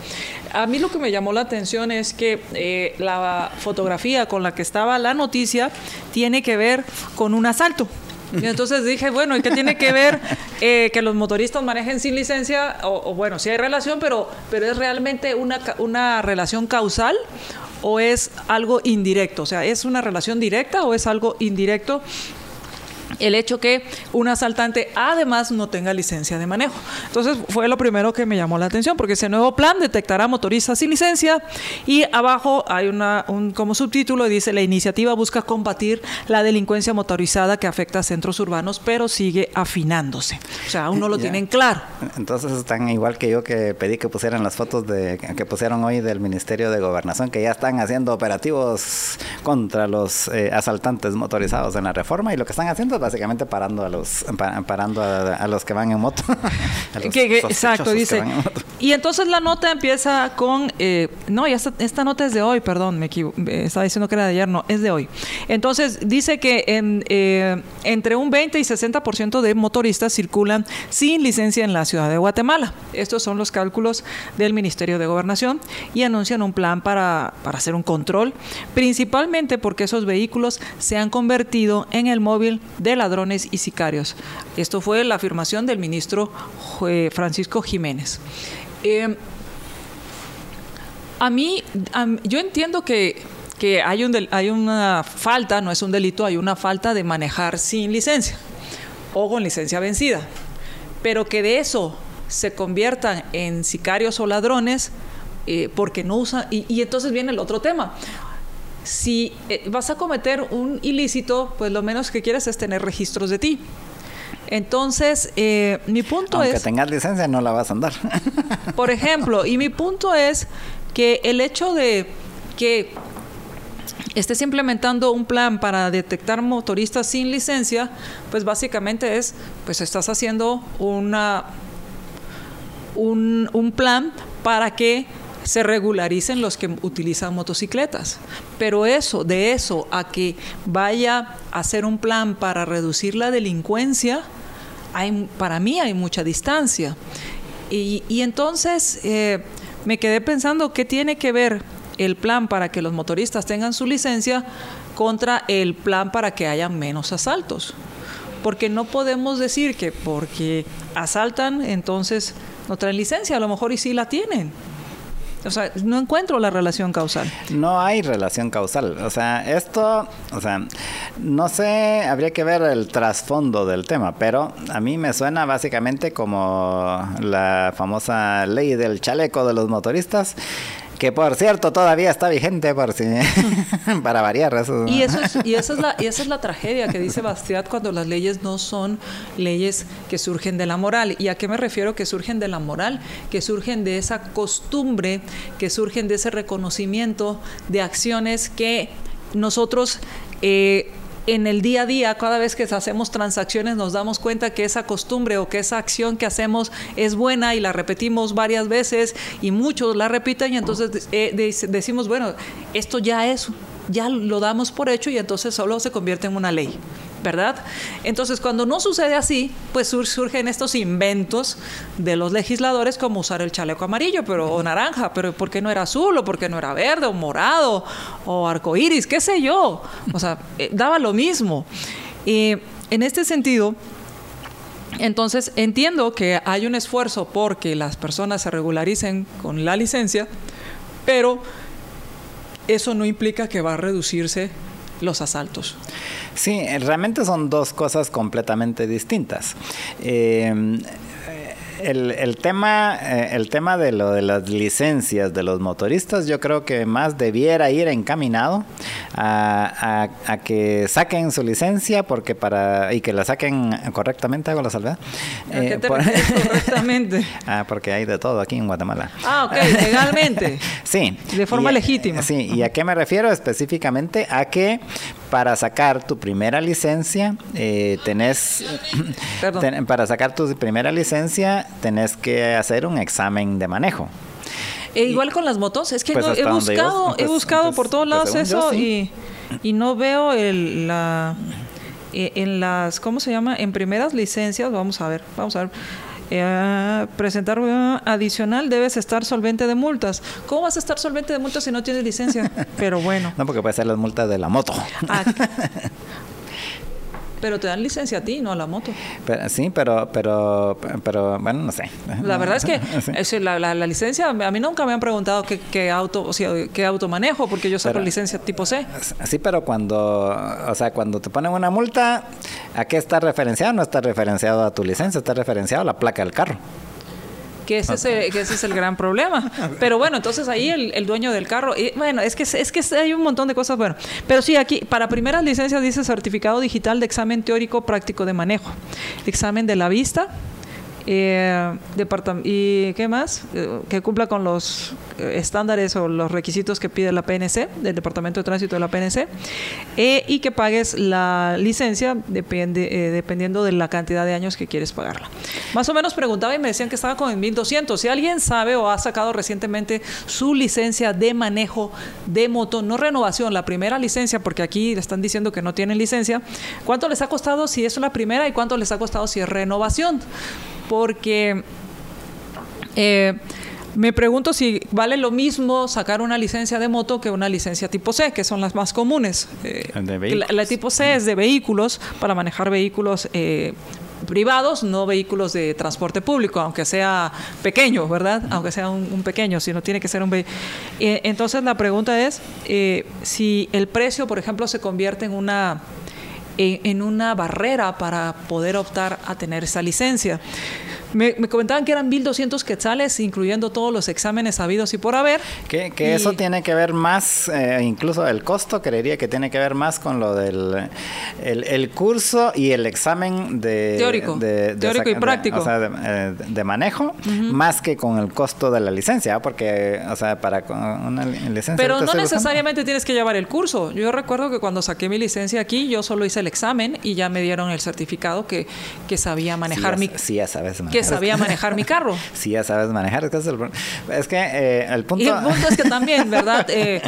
A mí lo que me llamó la atención es que eh, la fotografía con la que estaba la noticia tiene que ver con un asalto. Y entonces dije, bueno, ¿y qué tiene que ver eh, que los motoristas manejen sin licencia? O, bueno, sí hay relación, pero, pero es realmente una, una relación causal o es algo indirecto? O sea, ¿es una relación directa o es algo indirecto? El hecho que un asaltante además no tenga licencia de manejo. Entonces fue lo primero que me llamó la atención, porque ese nuevo plan detectará motoristas sin licencia y abajo hay una, un como subtítulo dice la iniciativa busca combatir la delincuencia motorizada que afecta a centros urbanos, pero sigue afinándose. O sea, aún no lo tienen claro. Entonces están igual que yo que pedí que pusieran las fotos de que pusieron hoy del Ministerio de Gobernación, que ya están haciendo operativos contra los eh, asaltantes motorizados en la reforma y lo que están haciendo es básicamente parando a los parando a, los que van en moto. exacto, dice. Y entonces la nota empieza con eh, no, ya esta, nota es de hoy, perdón, me estaba diciendo que era de ayer, no, es de hoy. Entonces dice que en, eh, entre un 20 y 60% de motoristas circulan sin licencia en la ciudad de Guatemala. Estos son los cálculos del Ministerio de Gobernación y anuncian un plan para, para hacer un control, principalmente porque esos vehículos se han convertido en el móvil de ladrones y sicarios. Esto fue la afirmación del ministro Francisco Jiménez. Eh, a mí, yo entiendo que, hay, un hay una falta, no es un delito, hay una falta de manejar sin licencia o con licencia vencida. Pero que de eso se conviertan en sicarios o ladrones eh, porque no usan. y, entonces viene el otro tema si eh, vas a cometer un ilícito, pues lo menos que quieres es tener registros de ti. Entonces, eh, mi punto es... Aunque tengas licencia, no la vas a andar. por ejemplo, y mi punto es que el hecho de que estés implementando un plan para detectar motoristas sin licencia, pues básicamente es, pues estás haciendo una, un, un plan para que se regularicen los que utilizan motocicletas. Pero eso, de eso a que vaya a hacer un plan para reducir la delincuencia, hay, para mí hay mucha distancia. Y, entonces eh, me quedé pensando qué tiene que ver el plan para que los motoristas tengan su licencia contra el plan para que haya menos asaltos. Porque no podemos decir que porque asaltan, entonces no traen licencia, a lo mejor y sí la tienen. O sea, no encuentro la relación causal. No hay relación causal. O sea, esto, o sea, no sé, habría que ver el trasfondo del tema, pero a mí me suena básicamente como la famosa ley del chaleco de los motoristas que por cierto todavía está vigente por si para variar eso. Y eso es, y esa es la y esa es la tragedia que dice Bastiat cuando las leyes no son leyes que surgen de la moral. ¿Y a qué me refiero que surgen de la moral? Que surgen de esa costumbre, que surgen de ese reconocimiento de acciones que nosotros eh, en el día a día, cada vez que hacemos transacciones, nos damos cuenta que esa costumbre o que esa acción que hacemos es buena y la repetimos varias veces y muchos la repiten y entonces eh, decimos, bueno, esto ya es, ya lo damos por hecho y entonces solo se convierte en una ley. ¿Verdad? Entonces, cuando no sucede así, pues surgen estos inventos de los legisladores como usar el chaleco amarillo pero, o naranja, pero ¿por qué no era azul o por qué no era verde o morado o arcoíris? ¿Qué sé yo? O sea, eh, daba lo mismo. Y en este sentido, entonces entiendo que hay un esfuerzo porque las personas se regularicen con la licencia, pero eso no implica que va a reducirse los asaltos. Sí, realmente son dos cosas completamente distintas. Eh, el, el, tema, eh, el tema de lo de las licencias de los motoristas, yo creo que más debiera ir encaminado a, a, que saquen su licencia porque para y que la saquen correctamente, hago la salvedad. Eh, correctamente? ah, porque hay de todo aquí en Guatemala. Ah, ok, legalmente. sí. De forma legítima. Sí, ¿y a qué me refiero específicamente? A que para sacar tu primera licencia, eh, tenés, para sacar tu primera licencia, tenés que hacer un examen de manejo. E igual con las motos, es que pues he buscado, he pues, buscado pues, por todos lados eso y, y, no veo el, la e, en las, ¿cómo se llama? En primeras licencias, vamos a ver, vamos a ver. Eh, presentar adicional debes estar solvente de multas. ¿Cómo vas a estar solvente de multas si no tienes licencia? Pero bueno. No, porque puede ser las multas de la moto. Ah, Pero te dan licencia a ti, no a la moto. sí, pero, pero, pero, bueno, no sé. La verdad es que la, la, licencia, a mí nunca me han preguntado qué, qué auto, o sea, qué auto manejo, porque yo saco licencia tipo C. Sí, pero cuando, o sea, cuando te ponen una multa, ¿a qué está referenciado? No está referenciado a tu licencia, está referenciado a la placa del carro que ese, es el, que ese es el gran problema. Pero bueno, entonces ahí el, dueño del carro, y bueno, es que, es que hay un montón de cosas, bueno, pero sí, aquí para primeras licencias dice certificado digital de examen teórico práctico de manejo, examen de la vista, eh, ¿Y qué más? Eh, que cumpla con los eh, estándares o los requisitos que pide la PNC, del Departamento de Tránsito de la PNC, eh, y que pagues la licencia depende, dependiendo de la cantidad de años que quieres pagarla. Más o menos preguntaba y me decían que estaba con el 1200. Si alguien sabe o ha sacado recientemente su licencia de manejo de moto, no renovación, la primera licencia, porque aquí le están diciendo que no tienen licencia, ¿cuánto les ha costado si es una primera y cuánto les ha costado si es renovación? Porque eh, me pregunto si vale lo mismo sacar una licencia de moto que una licencia tipo C, que son las más comunes. Eh, la, tipo C es de vehículos, para manejar vehículos eh, privados, no vehículos de transporte público, aunque sea pequeño, ¿verdad? Aunque sea un, pequeño, si no tiene que ser un vehículo. entonces la pregunta es si el precio, por ejemplo, se convierte en una en, una barrera para poder optar a tener esa licencia. Me, comentaban que eran 1.200 quetzales, incluyendo todos los exámenes habidos y por haber. Que, eso tiene que ver más, eh, incluso el costo, creería que tiene que ver más con lo del el, curso y el examen de... Teórico, de, teórico y práctico. o sea, de, manejo, más que con el costo de la licencia, porque, o sea, para una licencia... Pero no necesariamente tienes que llevar el curso. Yo recuerdo que cuando saqué mi licencia aquí, yo solo hice el examen y ya me dieron el certificado que, que sabía manejar mi... Sí, ya sabes sabía manejar mi carro. Sí, ya sabes manejar. Es que, eh, el punto... Y el punto es que también, ¿verdad? Eh,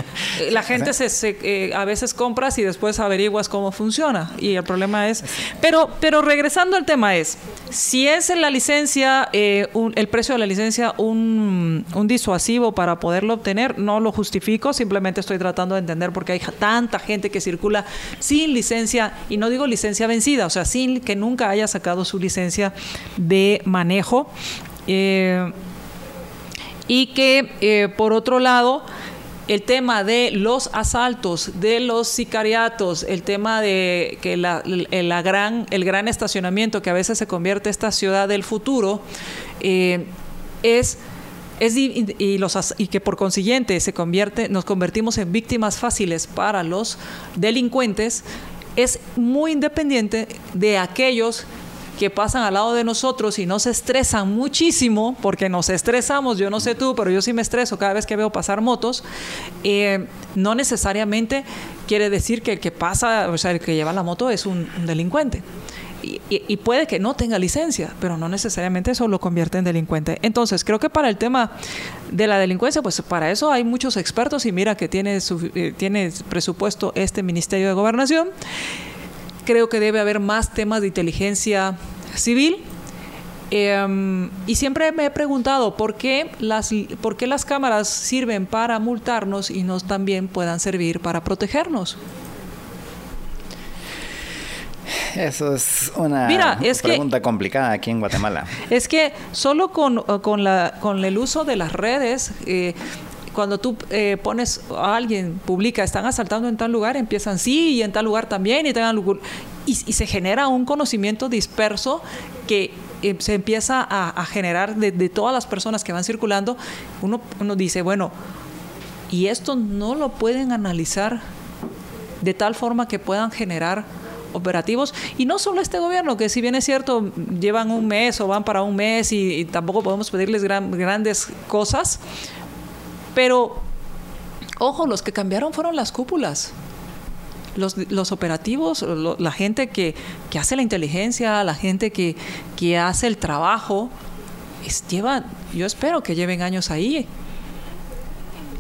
la gente se, eh, a veces compras y después averiguas cómo funciona. Y el problema es... Pero, pero regresando al tema es, si es en la licencia, el precio de la licencia un, un disuasivo para poderlo obtener, no lo justifico, simplemente estoy tratando de entender por qué hay tanta gente que circula sin licencia, y no digo licencia vencida, o sea, sin que nunca haya sacado su licencia de manejo manejo. Eh, y que, eh, por otro lado, el tema de los asaltos, de los sicariatos, el tema de que la, gran, el gran estacionamiento que a veces se convierte esta ciudad del futuro, eh, es es y, los, y que por consiguiente se convierte, nos convertimos en víctimas fáciles para los delincuentes, es muy independiente de aquellos que pasan al lado de nosotros y nos estresan muchísimo, porque nos estresamos, yo no sé tú, pero yo sí me estreso cada vez que veo pasar motos, eh, no necesariamente quiere decir que el que pasa, o sea, el que lleva la moto es un, delincuente. Y, puede que no tenga licencia, pero no necesariamente eso lo convierte en delincuente. Entonces, creo que para el tema de la delincuencia, pues para eso hay muchos expertos y mira que tiene, eh, tiene presupuesto este Ministerio de Gobernación creo que debe haber más temas de inteligencia civil. Em, y siempre me he preguntado por qué, las, por qué las cámaras sirven para multarnos y no también puedan servir para protegernos. Eso es una pregunta complicada aquí en Guatemala. Es que solo con, con, la, con el uso de las redes, eh, cuando tú eh, pones a alguien, publica, están asaltando en tal lugar, empiezan sí, y en tal lugar también, y, tengan, y, y se genera un conocimiento disperso que eh, se empieza a, generar de, todas las personas que van circulando. Uno, uno dice, bueno, y esto no lo pueden analizar de tal forma que puedan generar operativos y no solo este gobierno que si bien es cierto llevan un mes o van para un mes y, tampoco podemos pedirles grandes cosas pero, ojo, los que cambiaron fueron las cúpulas. Los, los operativos, la gente que, que, hace la inteligencia, la gente que, que hace el trabajo, es, lleva, yo espero que lleven años ahí.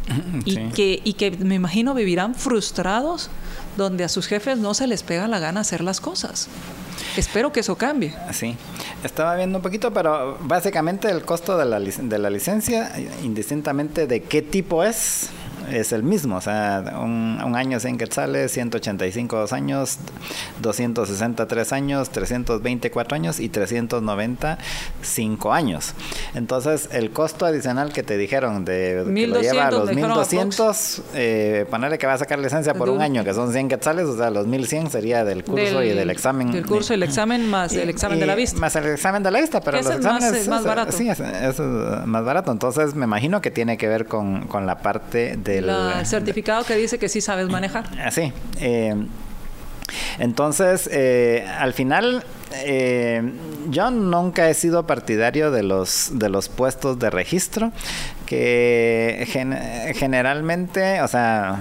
Y, que, y que me imagino vivirán frustrados donde a sus jefes no se les pega la gana hacer las cosas. Espero que eso cambie. Sí, estaba viendo un poquito, pero básicamente el costo de la, de la licencia, indistintamente de qué tipo es, es el mismo, o sea, un, un año 100 quetzales, 185 años, 263 años, 324 años y 395 años. Entonces, el costo adicional que te dijeron de que lo lleva a los 1200, eh, ponerle que va a sacar licencia por un año, que son 100 quetzales, o sea, los 1100 sería del curso y del examen. Del curso y el examen más el examen de la vista. Más el examen de la vista, pero los exámenes es más, barato. Sí, es, más barato. Entonces, me imagino que tiene que ver con, con la parte la, certificado que dice que sí sabes manejar. Así. Eh, entonces, eh, al final, eh, yo nunca he sido partidario de los, de los puestos de registro que generalmente, o sea,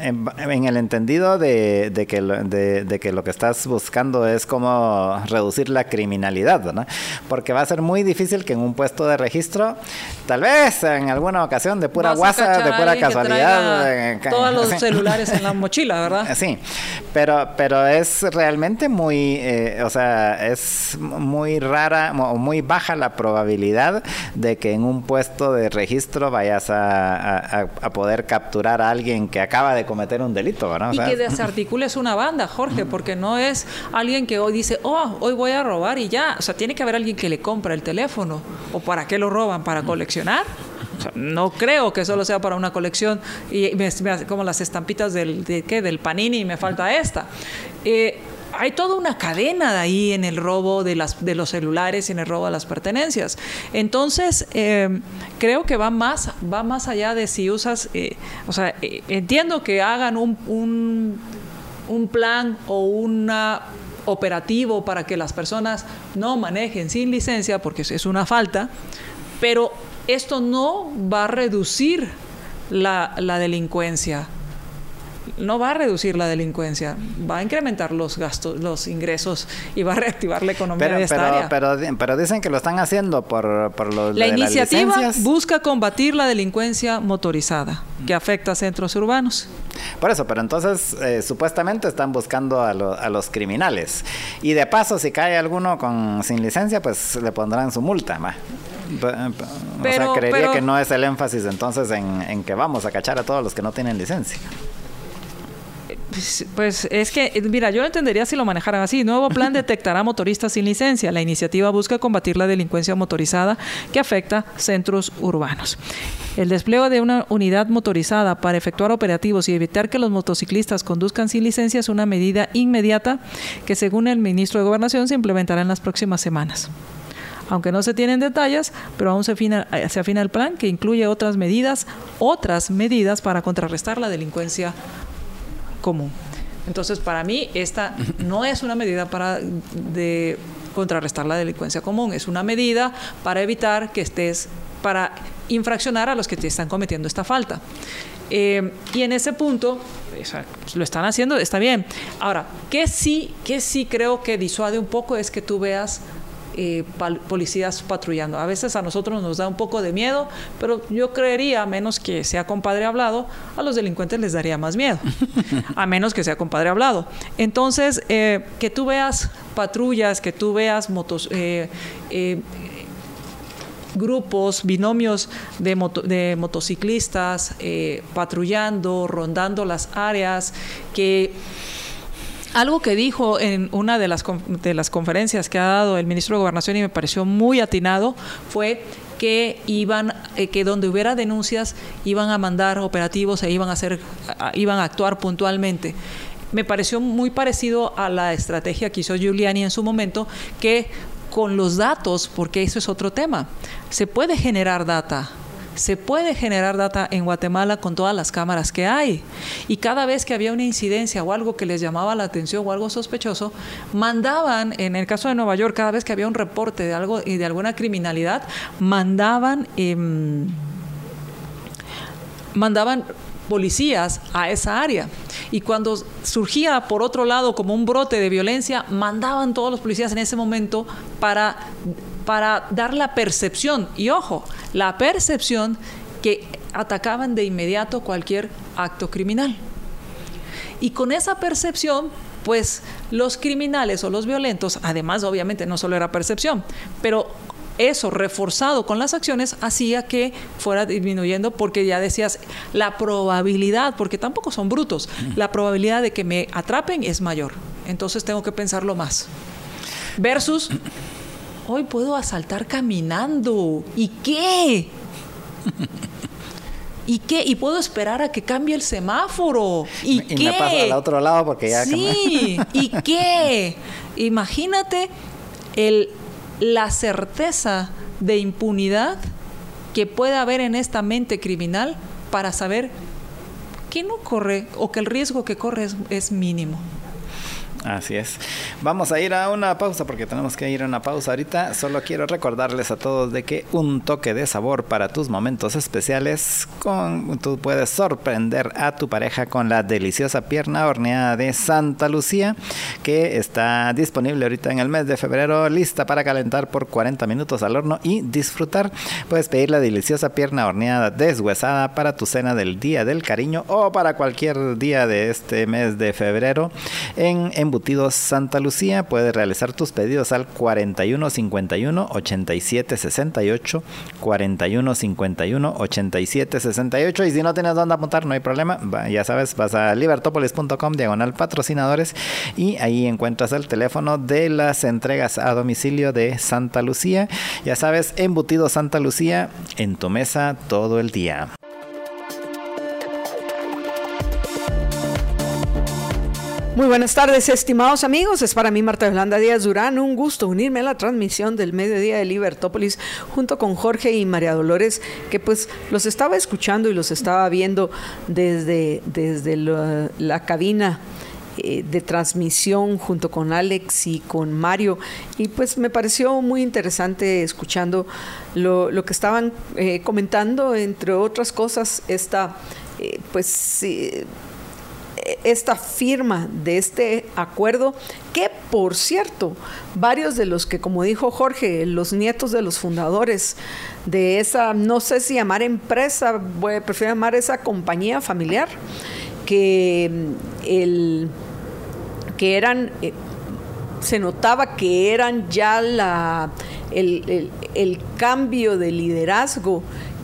en, el entendido de, que lo, de, que lo que estás buscando es como reducir la criminalidad, ¿no? Porque va a ser muy difícil que en un puesto de registro, tal vez en alguna ocasión de pura guasa, de pura casualidad, eh, todos los celulares en la mochila, ¿verdad? Sí, pero, pero es realmente muy, eh, o sea, es muy rara o muy baja la probabilidad de que en un puesto de registro registro vayas a, poder capturar a alguien que acaba de cometer un delito, ¿verdad? y que desarticules una banda, Jorge, porque no es alguien que hoy dice, oh, hoy voy a robar y ya. O sea, tiene que haber alguien que le compra el teléfono. ¿O para qué lo roban? ¿Para coleccionar? no creo que solo sea para una colección y me, como las estampitas del, de, ¿qué? del Panini y me falta esta. Eh, hay toda una cadena de ahí en el robo de, las, de los celulares y en el robo de las pertenencias. Entonces, eh, creo que va más, va más allá de si usas, eh, o sea, eh, entiendo que hagan un, un, un plan o una operativo para que las personas no manejen sin licencia, porque es una falta, pero esto no va a reducir la, la delincuencia no va a reducir la delincuencia, va a incrementar los gastos, los ingresos y va a reactivar la economía pero, de esta pero, área. Pero, pero, dicen que lo están haciendo por, por los La de iniciativa las busca combatir la delincuencia motorizada que afecta a centros urbanos. Por eso, pero entonces eh, supuestamente están buscando a, lo, a, los criminales. Y de paso, si cae alguno con sin licencia, pues le pondrán su multa. Pero, o sea, creería pero, que no es el énfasis entonces en, en que vamos a cachar a todos los que no tienen licencia. Pues, pues, es que, mira, yo lo entendería si lo manejaran así. Nuevo plan detectará motoristas sin licencia. La iniciativa busca combatir la delincuencia motorizada que afecta centros urbanos. El despliegue de una unidad motorizada para efectuar operativos y evitar que los motociclistas conduzcan sin licencia es una medida inmediata que, según el ministro de Gobernación, se implementará en las próximas semanas aunque no se tienen detalles, pero aún se afina, se afina el plan que incluye otras medidas, otras medidas para contrarrestar la delincuencia común. Entonces, para mí, esta no es una medida para de contrarrestar la delincuencia común, es una medida para evitar que estés, para infraccionar a los que te están cometiendo esta falta. Eh, y en ese punto, o sea, lo están haciendo, está bien. Ahora, ¿qué sí, qué sí creo que disuade un poco es que tú veas eh, policías patrullando. A veces a nosotros nos da un poco de miedo, pero yo creería, a menos que sea compadre hablado, a los delincuentes les daría más miedo, a menos que sea compadre hablado. Entonces, eh, que tú veas patrullas, que tú veas motos, eh, grupos, binomios de, de motociclistas patrullando, rondando las áreas, que algo que dijo en una de las, de las conferencias que ha dado el ministro de Gobernación y me pareció muy atinado fue que iban eh, que donde hubiera denuncias iban a mandar operativos e iban a hacer iban a actuar puntualmente. Me pareció muy parecido a la estrategia que hizo Giuliani en su momento que con los datos porque eso es otro tema se puede generar data se puede generar data en Guatemala con todas las cámaras que hay. Y cada vez que había una incidencia o algo que les llamaba la atención o algo sospechoso, mandaban, en el caso de Nueva York, cada vez que había un reporte de algo y de alguna criminalidad, mandaban eh, mandaban policías a esa área. Y cuando surgía por otro lado como un brote de violencia, mandaban todos los policías en ese momento para para dar la percepción, y ojo, la percepción que atacaban de inmediato cualquier acto criminal. Y con esa percepción, pues los criminales o los violentos, además obviamente no solo era percepción, pero eso reforzado con las acciones hacía que fuera disminuyendo porque ya decías la probabilidad, porque tampoco son brutos, la probabilidad de que me atrapen es mayor. Entonces tengo que pensarlo más. Versus, hoy puedo asaltar caminando. ¿Y qué? ¿Y qué? Y puedo esperar a que cambie el semáforo. ¿Y, y qué? me paso al otro lado porque ya Sí, ¿y qué? Imagínate el, la certeza de impunidad que puede haber en esta mente criminal para saber que no corre o que el riesgo que corre es, es mínimo. Así es. Vamos a ir a una pausa porque tenemos que ir a una pausa ahorita. Solo quiero recordarles a todos de que un toque de sabor para tus momentos especiales, con, tú puedes sorprender a tu pareja con la deliciosa pierna horneada de Santa Lucía, que está disponible ahorita en el mes de febrero, lista para calentar por 40 minutos al horno y disfrutar. Puedes pedir la deliciosa pierna horneada deshuesada para tu cena del Día del Cariño o para cualquier día de este mes de febrero en, en Embutidos Santa Lucía. Puedes realizar tus pedidos al 4151 8768 4151 8768 y si no tienes dónde apuntar no hay problema. Ya sabes, vas a libertopolis.com diagonal patrocinadores y ahí encuentras el teléfono de las entregas a domicilio de Santa Lucía. Ya sabes, Embutidos Santa Lucía en tu mesa todo el día. Muy buenas tardes, estimados amigos. Es para mí, Marta Yolanda Díaz Durán, un gusto unirme a la transmisión del mediodía de Libertópolis junto con Jorge y María Dolores, que pues los estaba escuchando y los estaba viendo desde, desde la, cabina eh, de transmisión junto con Alex y con Mario y pues me pareció muy interesante escuchando lo, lo que estaban eh, comentando entre otras cosas esta eh, pues esta firma de este acuerdo, que por cierto, varios de los que, como dijo Jorge, los nietos de los fundadores de esa, no sé si llamar empresa, prefiero llamar esa compañía familiar, que el que eran eh, se notaba que eran ya la el cambio de liderazgo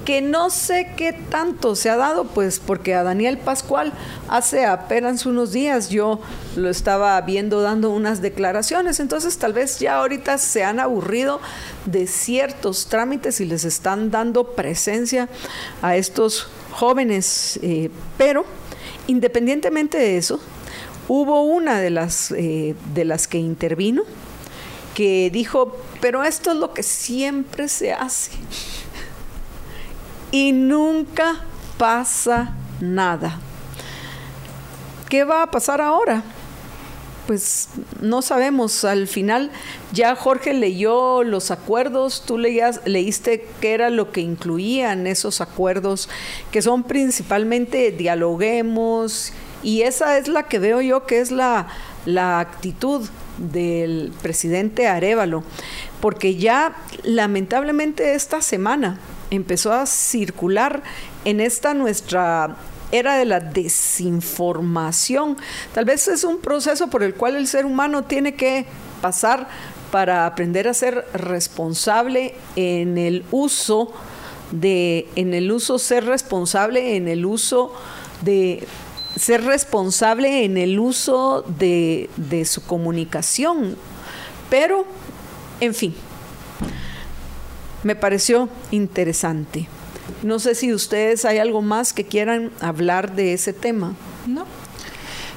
que no sé qué tanto se ha dado, pues porque a Daniel Pascual hace apenas unos días yo lo estaba viendo dando unas declaraciones, entonces tal vez ya ahorita se han aburrido de ciertos trámites y les están dando presencia a estos jóvenes, eh, pero independientemente de eso, hubo una de las, eh, de las que intervino que dijo, pero esto es lo que siempre se hace y nunca pasa nada. ¿Qué va a pasar ahora? Pues no sabemos. Al final ya Jorge leyó los acuerdos, tú leías, leíste qué era lo que incluían esos acuerdos, que son principalmente dialoguemos, y esa es la que veo yo que es la, la actitud del presidente Arevalo, porque ya lamentablemente esta semana empezó a circular en esta nuestra era de la desinformación. Tal vez es un proceso por el cual el ser humano tiene que pasar para aprender a ser responsable en el uso de, en el uso, ser responsable en el uso de ser responsable en el uso de, de su comunicación. Pero, en fin, me pareció interesante. No sé si ustedes hay algo más que quieran hablar de ese tema. No.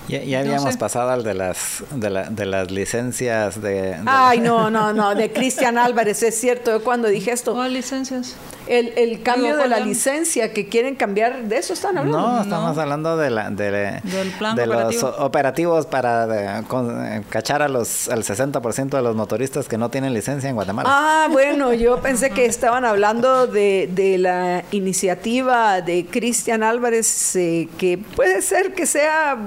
Ya, ya habíamos no sé. pasado al de las de, la, de las licencias de, de Ay, la... no, no, no, de Cristian Álvarez, es cierto, yo cuando dije esto. ¿Cuál licencias? El, el cambio Digo, de la licencia que quieren cambiar, ¿de eso están hablando? No, estamos no. hablando de, la, de, Del plan de operativo. los operativos para de, con, eh, cachar a los, al 60% de los motoristas que no tienen licencia en Guatemala. Ah, bueno, yo pensé que estaban hablando de, de la iniciativa de Cristian Álvarez, eh, que puede ser que sea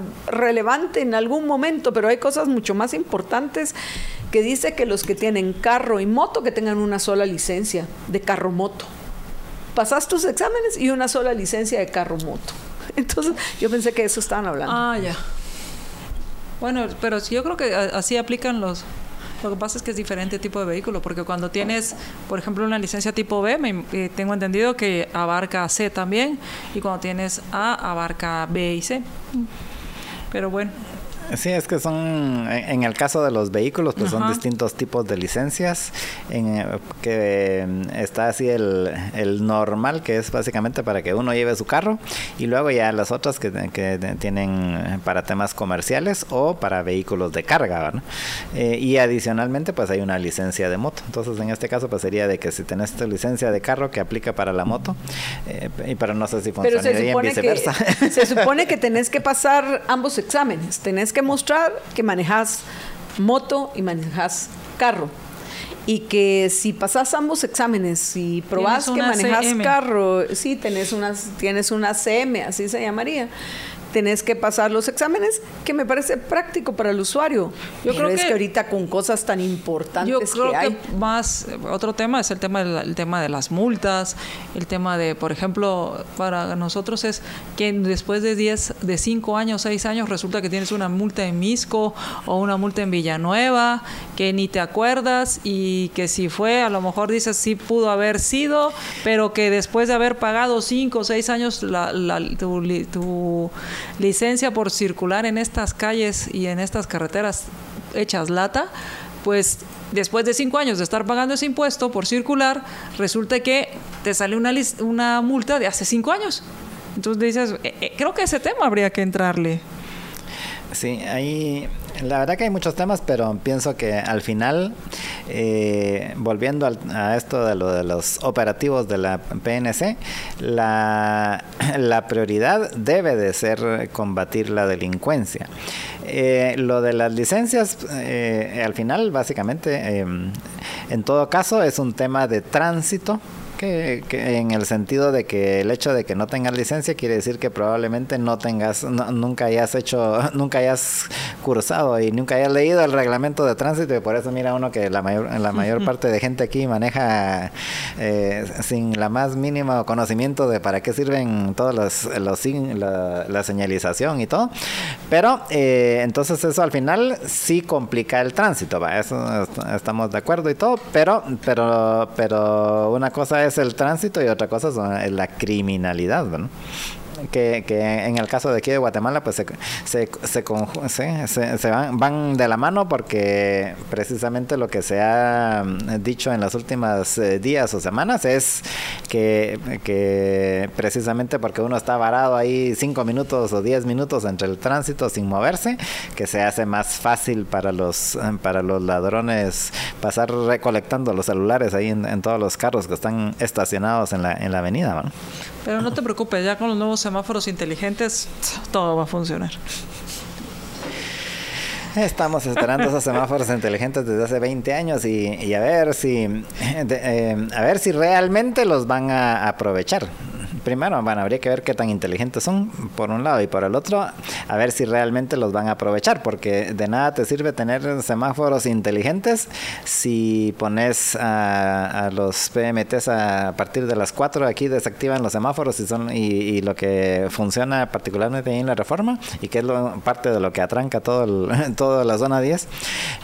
relevante en algún momento, pero hay cosas mucho más importantes que dice que los que tienen carro y moto que tengan una sola licencia de carro moto pasas tus exámenes y una sola licencia de carro moto. Entonces, yo pensé que eso estaban hablando. Ah, ya. Bueno, pero yo creo que así aplican los Lo que pasa es que es diferente tipo de vehículo, porque cuando tienes, por ejemplo, una licencia tipo B, me, eh, tengo entendido que abarca C también, y cuando tienes A, abarca B y C. Pero bueno, Sí, es que son, en el caso de los vehículos, pues son distintos tipos de licencias, en, eh, que mm, está así el, el, normal, que es básicamente para que uno lleve su carro, y luego ya las otras que, que tienen para temas comerciales o para vehículos de carga, eh, y adicionalmente, pues hay una licencia de moto. Entonces, en este caso, pues sería de que si tenés tu licencia de carro que aplica para la moto, eh, y pero no sé si funcionaría en viceversa. se supone que tenés que pasar ambos exámenes, tenés que mostrar que manejas moto y manejas carro. Y que si pasas ambos exámenes y probás que manejas carro, sí, tenés una, tienes una CM, así se llamaría tenés que pasar los exámenes, que me parece práctico para el usuario. Yo creo que, ahorita con cosas tan importantes yo creo que, más otro tema es el tema del tema de las multas, el tema de, por ejemplo, para nosotros es que después de 10 de 5 años, 6 años resulta que tienes una multa en Misco o una multa en Villanueva que ni te acuerdas y que si fue, a lo mejor dices sí pudo haber sido, pero que después de haber pagado 5 o 6 años la, tu, tu licencia por circular en estas calles y en estas carreteras hechas lata, pues después de cinco años de estar pagando ese impuesto por circular, resulta que te sale una, una multa de hace cinco años. Entonces dices, eh, eh, creo que ese tema habría que entrarle. Sí, ahí la verdad que hay muchos temas, pero pienso que al final, eh, volviendo a esto de lo de los operativos de la PNC, la, prioridad debe de ser combatir la delincuencia. Eh, lo de las licencias, eh, al final, básicamente, en todo caso, es un tema de tránsito que, en el sentido de que el hecho de que no tengas licencia quiere decir que probablemente no tengas, nunca hayas hecho, nunca hayas cursado y nunca hayas leído el reglamento de tránsito y por eso mira uno que la mayor, la mayor parte de gente aquí maneja eh, sin la más mínimo conocimiento de para qué sirven todos los, los la, la, señalización y todo. Pero eh, entonces eso al final sí complica el tránsito, ¿va? eso estamos de acuerdo y todo, pero, pero, pero una cosa es el tránsito y otra cosa es la criminalidad, ¿no? Que, en el caso de aquí de Guatemala pues se, se, se, se, van, van, de la mano porque precisamente lo que se ha mm, dicho en los últimos eh, días o semanas es que, que precisamente porque uno está varado ahí cinco minutos o diez minutos entre el tránsito sin moverse, que se hace más fácil para los, para los ladrones pasar recolectando los celulares ahí en, todos los carros que están estacionados en la, en la avenida. ¿no? Pero no te preocupes, ya con los nuevos inteligentes todo va a funcionar. Estamos esperando esos semáforos inteligentes desde hace 20 años y, a ver si eh, a ver si realmente los van a aprovechar primero, bueno, habría que ver qué tan inteligentes son, por un lado, y por el otro, a ver si realmente los van a aprovechar, porque de nada te sirve tener semáforos inteligentes si pones a, los PMTs a, partir de las 4 aquí desactivan los semáforos y son y, lo que funciona particularmente en la reforma y que es parte de lo que atranca todo el, toda la zona 10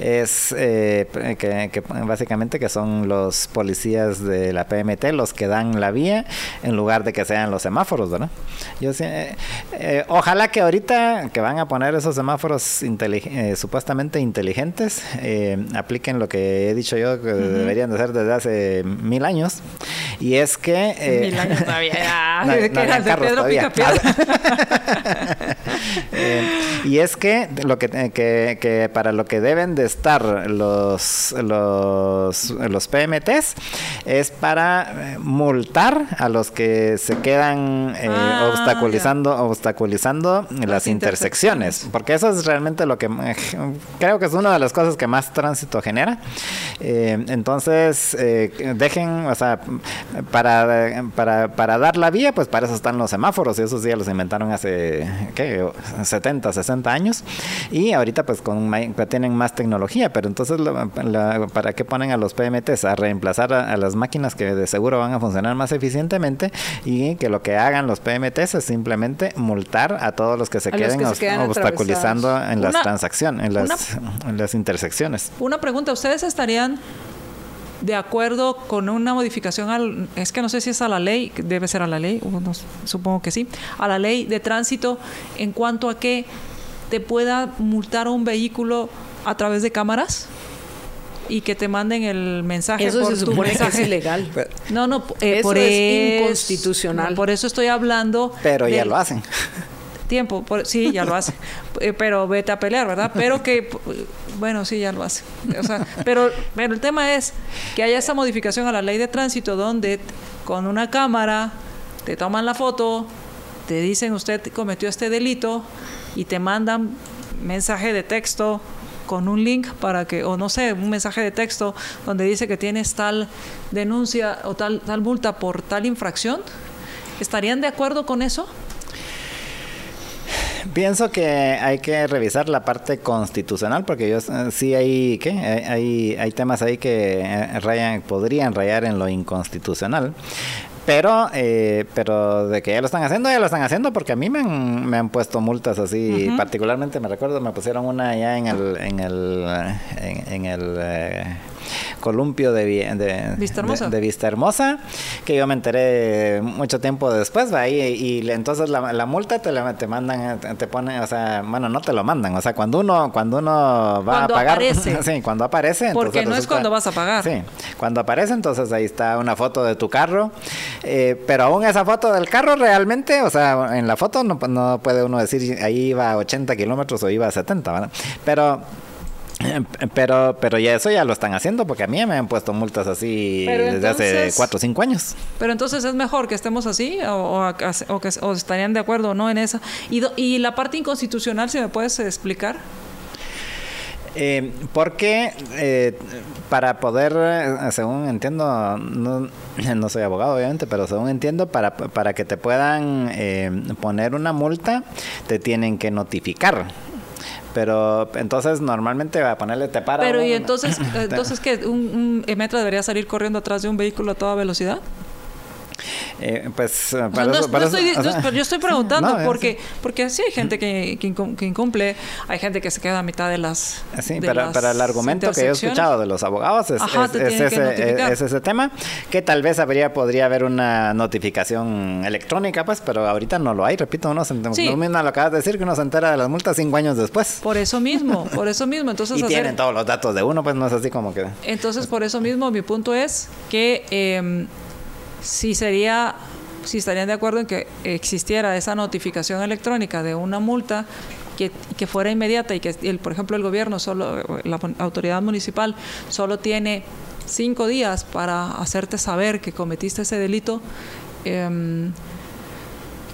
es eh, que, que básicamente que son los policías de la PMT los que dan la vía en lugar de que sean los semáforos, ¿verdad? Yo eh, eh, ojalá que ahorita que van a poner esos semáforos eh, supuestamente inteligentes, apliquen lo que he dicho yo que deberían de ser desde hace mil años. Y es que... mil años todavía. no, Pedro Pica y es que lo que, que, que, para lo que deben de estar los, los, los PMTs es para multar a los que se quedan eh, ah, obstaculizando, obstaculizando las, intersecciones, porque eso es realmente lo que eh, creo que es una de las cosas que más tránsito genera. Eh, entonces, dejen, o sea, para, para, para, dar la vía, pues para eso están los semáforos y esos ya los inventaron hace, ¿qué? 70, 60 años y ahorita pues con tienen más tecnología, pero entonces ¿para qué ponen a los PMTs? A reemplazar a, las máquinas que de seguro van a funcionar más eficientemente y que lo que hagan los PMTs es simplemente multar a todos los que se, queden, obstaculizando en las transacciones, en las, en las intersecciones. Una pregunta, ¿ustedes estarían de acuerdo con una modificación al, es que no sé si es a la ley, debe ser a la ley, supongo que sí, a la ley de tránsito en cuanto a que te pueda multar un vehículo a través de cámaras y que te manden el mensaje eso se supone que es ilegal no no eh, eso por es inconstitucional por eso estoy hablando pero ya lo hacen tiempo. sí, ya lo hace. Eh, pero vete a pelear, ¿verdad? Pero que, bueno, sí, ya lo hace. O sea, pero, pero el tema es que haya esa modificación a la ley de tránsito donde con una cámara te toman la foto, te dicen usted cometió este delito y te mandan mensaje de texto con un link para que, o no sé, un mensaje de texto donde dice que tienes tal denuncia o tal, tal multa por tal infracción. ¿Estarían de acuerdo con eso? Pienso que hay que revisar la parte constitucional porque yo eh, sí hay ¿qué? hay, hay temas ahí que eh, rayan, podrían rayar en lo inconstitucional. Pero, eh, pero de que ya lo están haciendo, ya lo están haciendo porque a mí me han, me han puesto multas así, particularmente me recuerdo, me pusieron una ya en el, en el, en, el columpio de, de, Vista Hermosa, que yo me enteré mucho tiempo después, ¿va? Y, y, entonces la, la multa te, la, te mandan, te ponen, o sea, bueno, no te lo mandan, o sea, cuando uno, cuando uno va a pagar, aparece. sí, cuando aparece, porque no es cuando vas a pagar. Sí, cuando aparece, entonces ahí está una foto de tu carro, eh, pero aún esa foto del carro realmente, o sea, en la foto no, no puede uno decir ahí iba a 80 kilómetros o iba a 70, ¿verdad? Pero pero, pero ya eso ya lo están haciendo porque a mí me han puesto multas así desde hace 4 o 5 años. Pero entonces es mejor que estemos así o, o, que, estarían de acuerdo o no en esa. Y, y la parte inconstitucional, si me puedes explicar. Eh, porque eh, para poder, según entiendo, no, no, soy abogado obviamente, pero según entiendo, para, para que te puedan eh, poner una multa, te tienen que notificar. Pero entonces normalmente va a ponerle te para. Pero y entonces, entonces que un, un metro debería salir corriendo atrás de un vehículo a toda velocidad. Eh, pues yo estoy preguntando porque porque sí hay gente que, que, incumple, hay gente que se queda a mitad de las. Sí, pero, el argumento que yo he escuchado de los abogados es, es, ese, tema, que tal vez habría podría haber una notificación electrónica, pues, pero ahorita no lo hay. Repito, uno se sí. lo acabas de decir que uno se entera de las multas cinco años después. Por eso mismo, por eso mismo. Entonces y tienen todos los datos de uno, pues no es así como que. Entonces por eso mismo mi punto es que eh, si sería si estarían de acuerdo en que existiera esa notificación electrónica de una multa que, que fuera inmediata y que, el, por ejemplo, el gobierno, solo la autoridad municipal, solo tiene cinco días para hacerte saber que cometiste ese delito. Eh,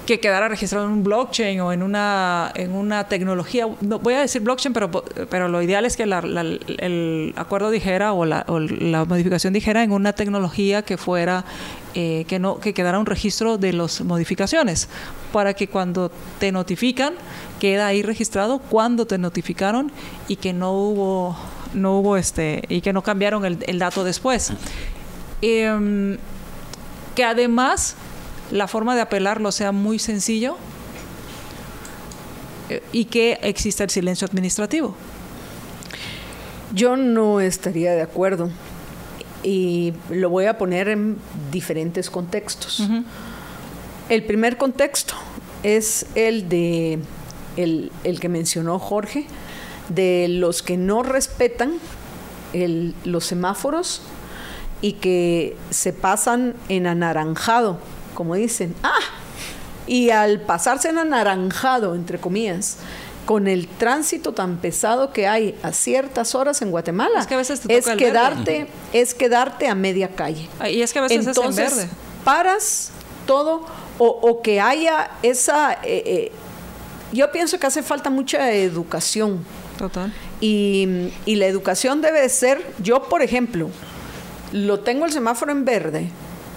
que quedara registrado en un blockchain o en una, en una tecnología. No, voy a decir blockchain, pero, pero lo ideal es que el acuerdo dijera o la, o la, modificación dijera en una tecnología que fuera, eh, que, no, que quedara un registro de las modificaciones, para que cuando te notifican, queda ahí registrado cuándo te notificaron y que no hubo, no hubo este, y que no cambiaron el, el dato después. Em, que además la forma de apelarlo sea muy sencillo eh, y que exista el silencio administrativo. Yo no estaría de acuerdo y lo voy a poner en diferentes contextos. El primer contexto es el de el, que mencionó Jorge, de los que no respetan los semáforos y que se pasan en anaranjado como dicen, ah, y al pasarse en anaranjado, entre comillas, con el tránsito tan pesado que hay a ciertas horas en Guatemala, es, que a veces es quedarte, es quedarte a media calle. Ah, y es que a veces Entonces, es en verde. paras todo o, que haya esa... Eh, eh, yo pienso que hace falta mucha educación. Total. Y, y la educación debe ser, yo por ejemplo, lo tengo el semáforo en verde,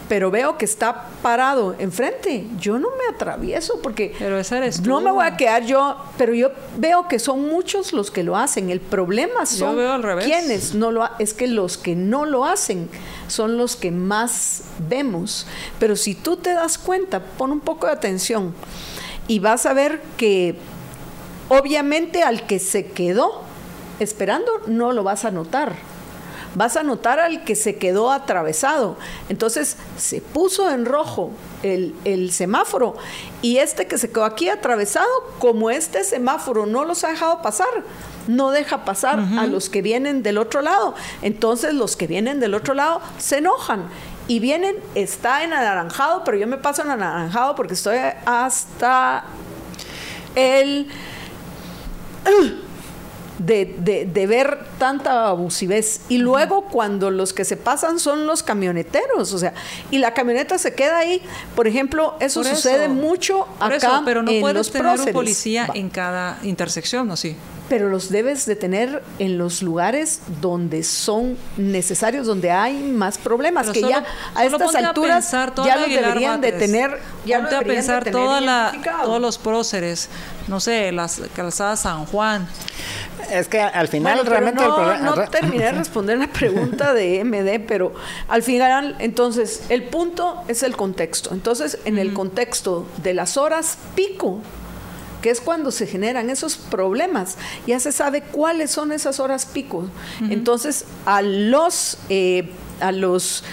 pero veo que está parado enfrente, yo no me atravieso porque pero ese eres no me voy a quedar yo, pero yo veo que son muchos los que lo hacen. El problema son quienes no lo ha- es que los que no lo hacen son los que más vemos. Pero si tú te das cuenta, pon un poco de atención y vas a ver que obviamente al que se quedó esperando no lo vas a notar. Vas a notar al que se quedó atravesado. Entonces se puso en rojo el, el semáforo y este que se quedó aquí atravesado, como este semáforo no los ha dejado pasar, no deja pasar a los que vienen del otro lado. Entonces los que vienen del otro lado se enojan y vienen, está en anaranjado, pero yo me paso en anaranjado porque estoy hasta el de, de- de ver tanta abusivez. Y luego cuando los que se pasan son los camioneteros, o sea, y la camioneta se queda ahí, por ejemplo, eso Por sucede mucho Por acá eso, pero no en puedes los tener un policía Va. en cada intersección, ¿no? Sí. Pero los debes de tener en los lugares donde son necesarios, donde hay más problemas, Pero que solo- ya a estas alturas ya los deberían de tener, ya Ponte a pensar toda la, todos los próceres, no sé, las calzadas San Juan. Es que al final Bueno, realmente el no, problema... no terminé de responder la pregunta de MD, pero al final, entonces, el punto es el contexto. Entonces, en el contexto de las horas pico, que es cuando se generan esos problemas, ya se sabe cuáles son esas horas pico. Entonces, a los, eh, a los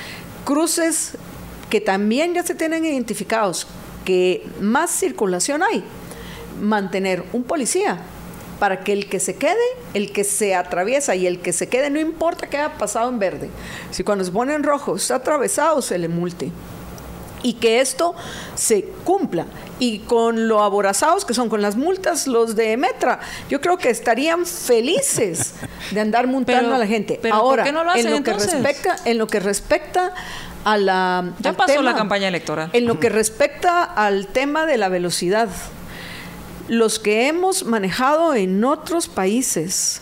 cruces que también ya se tienen identificados, que más circulación hay, mantener un policía para que el que se quede, el que se atraviesa y el que se quede, no importa que haya pasado en verde, si cuando se pone en rojo está atravesado, se le multe. Y que esto se cumpla. Y con lo aborazados que son con las multas los de Metra, yo creo que estarían felices de andar multando a la gente. pero ¿por Ahora, qué no lo hacen en lo que entonces? respecta, en lo que respecta a la Ya pasó la campaña electoral. En lo que respecta al tema de la velocidad, los que hemos manejado en otros países,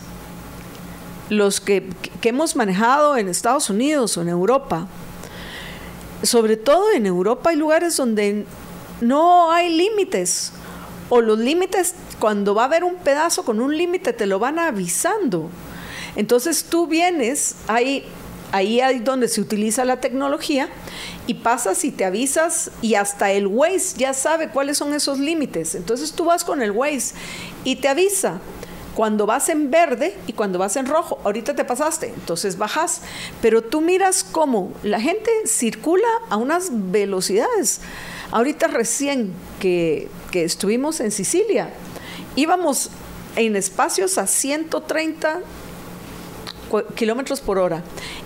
los que, que hemos manejado en Estados Unidos o en Europa, sobre todo en Europa hay lugares donde no hay límites o los límites cuando va a haber un pedazo con un límite te lo van avisando. Entonces tú vienes, ahí, ahí hay donde se utiliza la tecnología y pasas y te avisas y hasta el Waze ya sabe cuáles son esos límites. Entonces tú vas con el Waze y te avisa cuando vas en verde y cuando vas en rojo. Ahorita te pasaste, entonces bajas. Pero tú miras cómo la gente circula a unas velocidades. Ahorita recién que, que estuvimos en Sicilia, íbamos en espacios a 130 cu- kilómetros por hora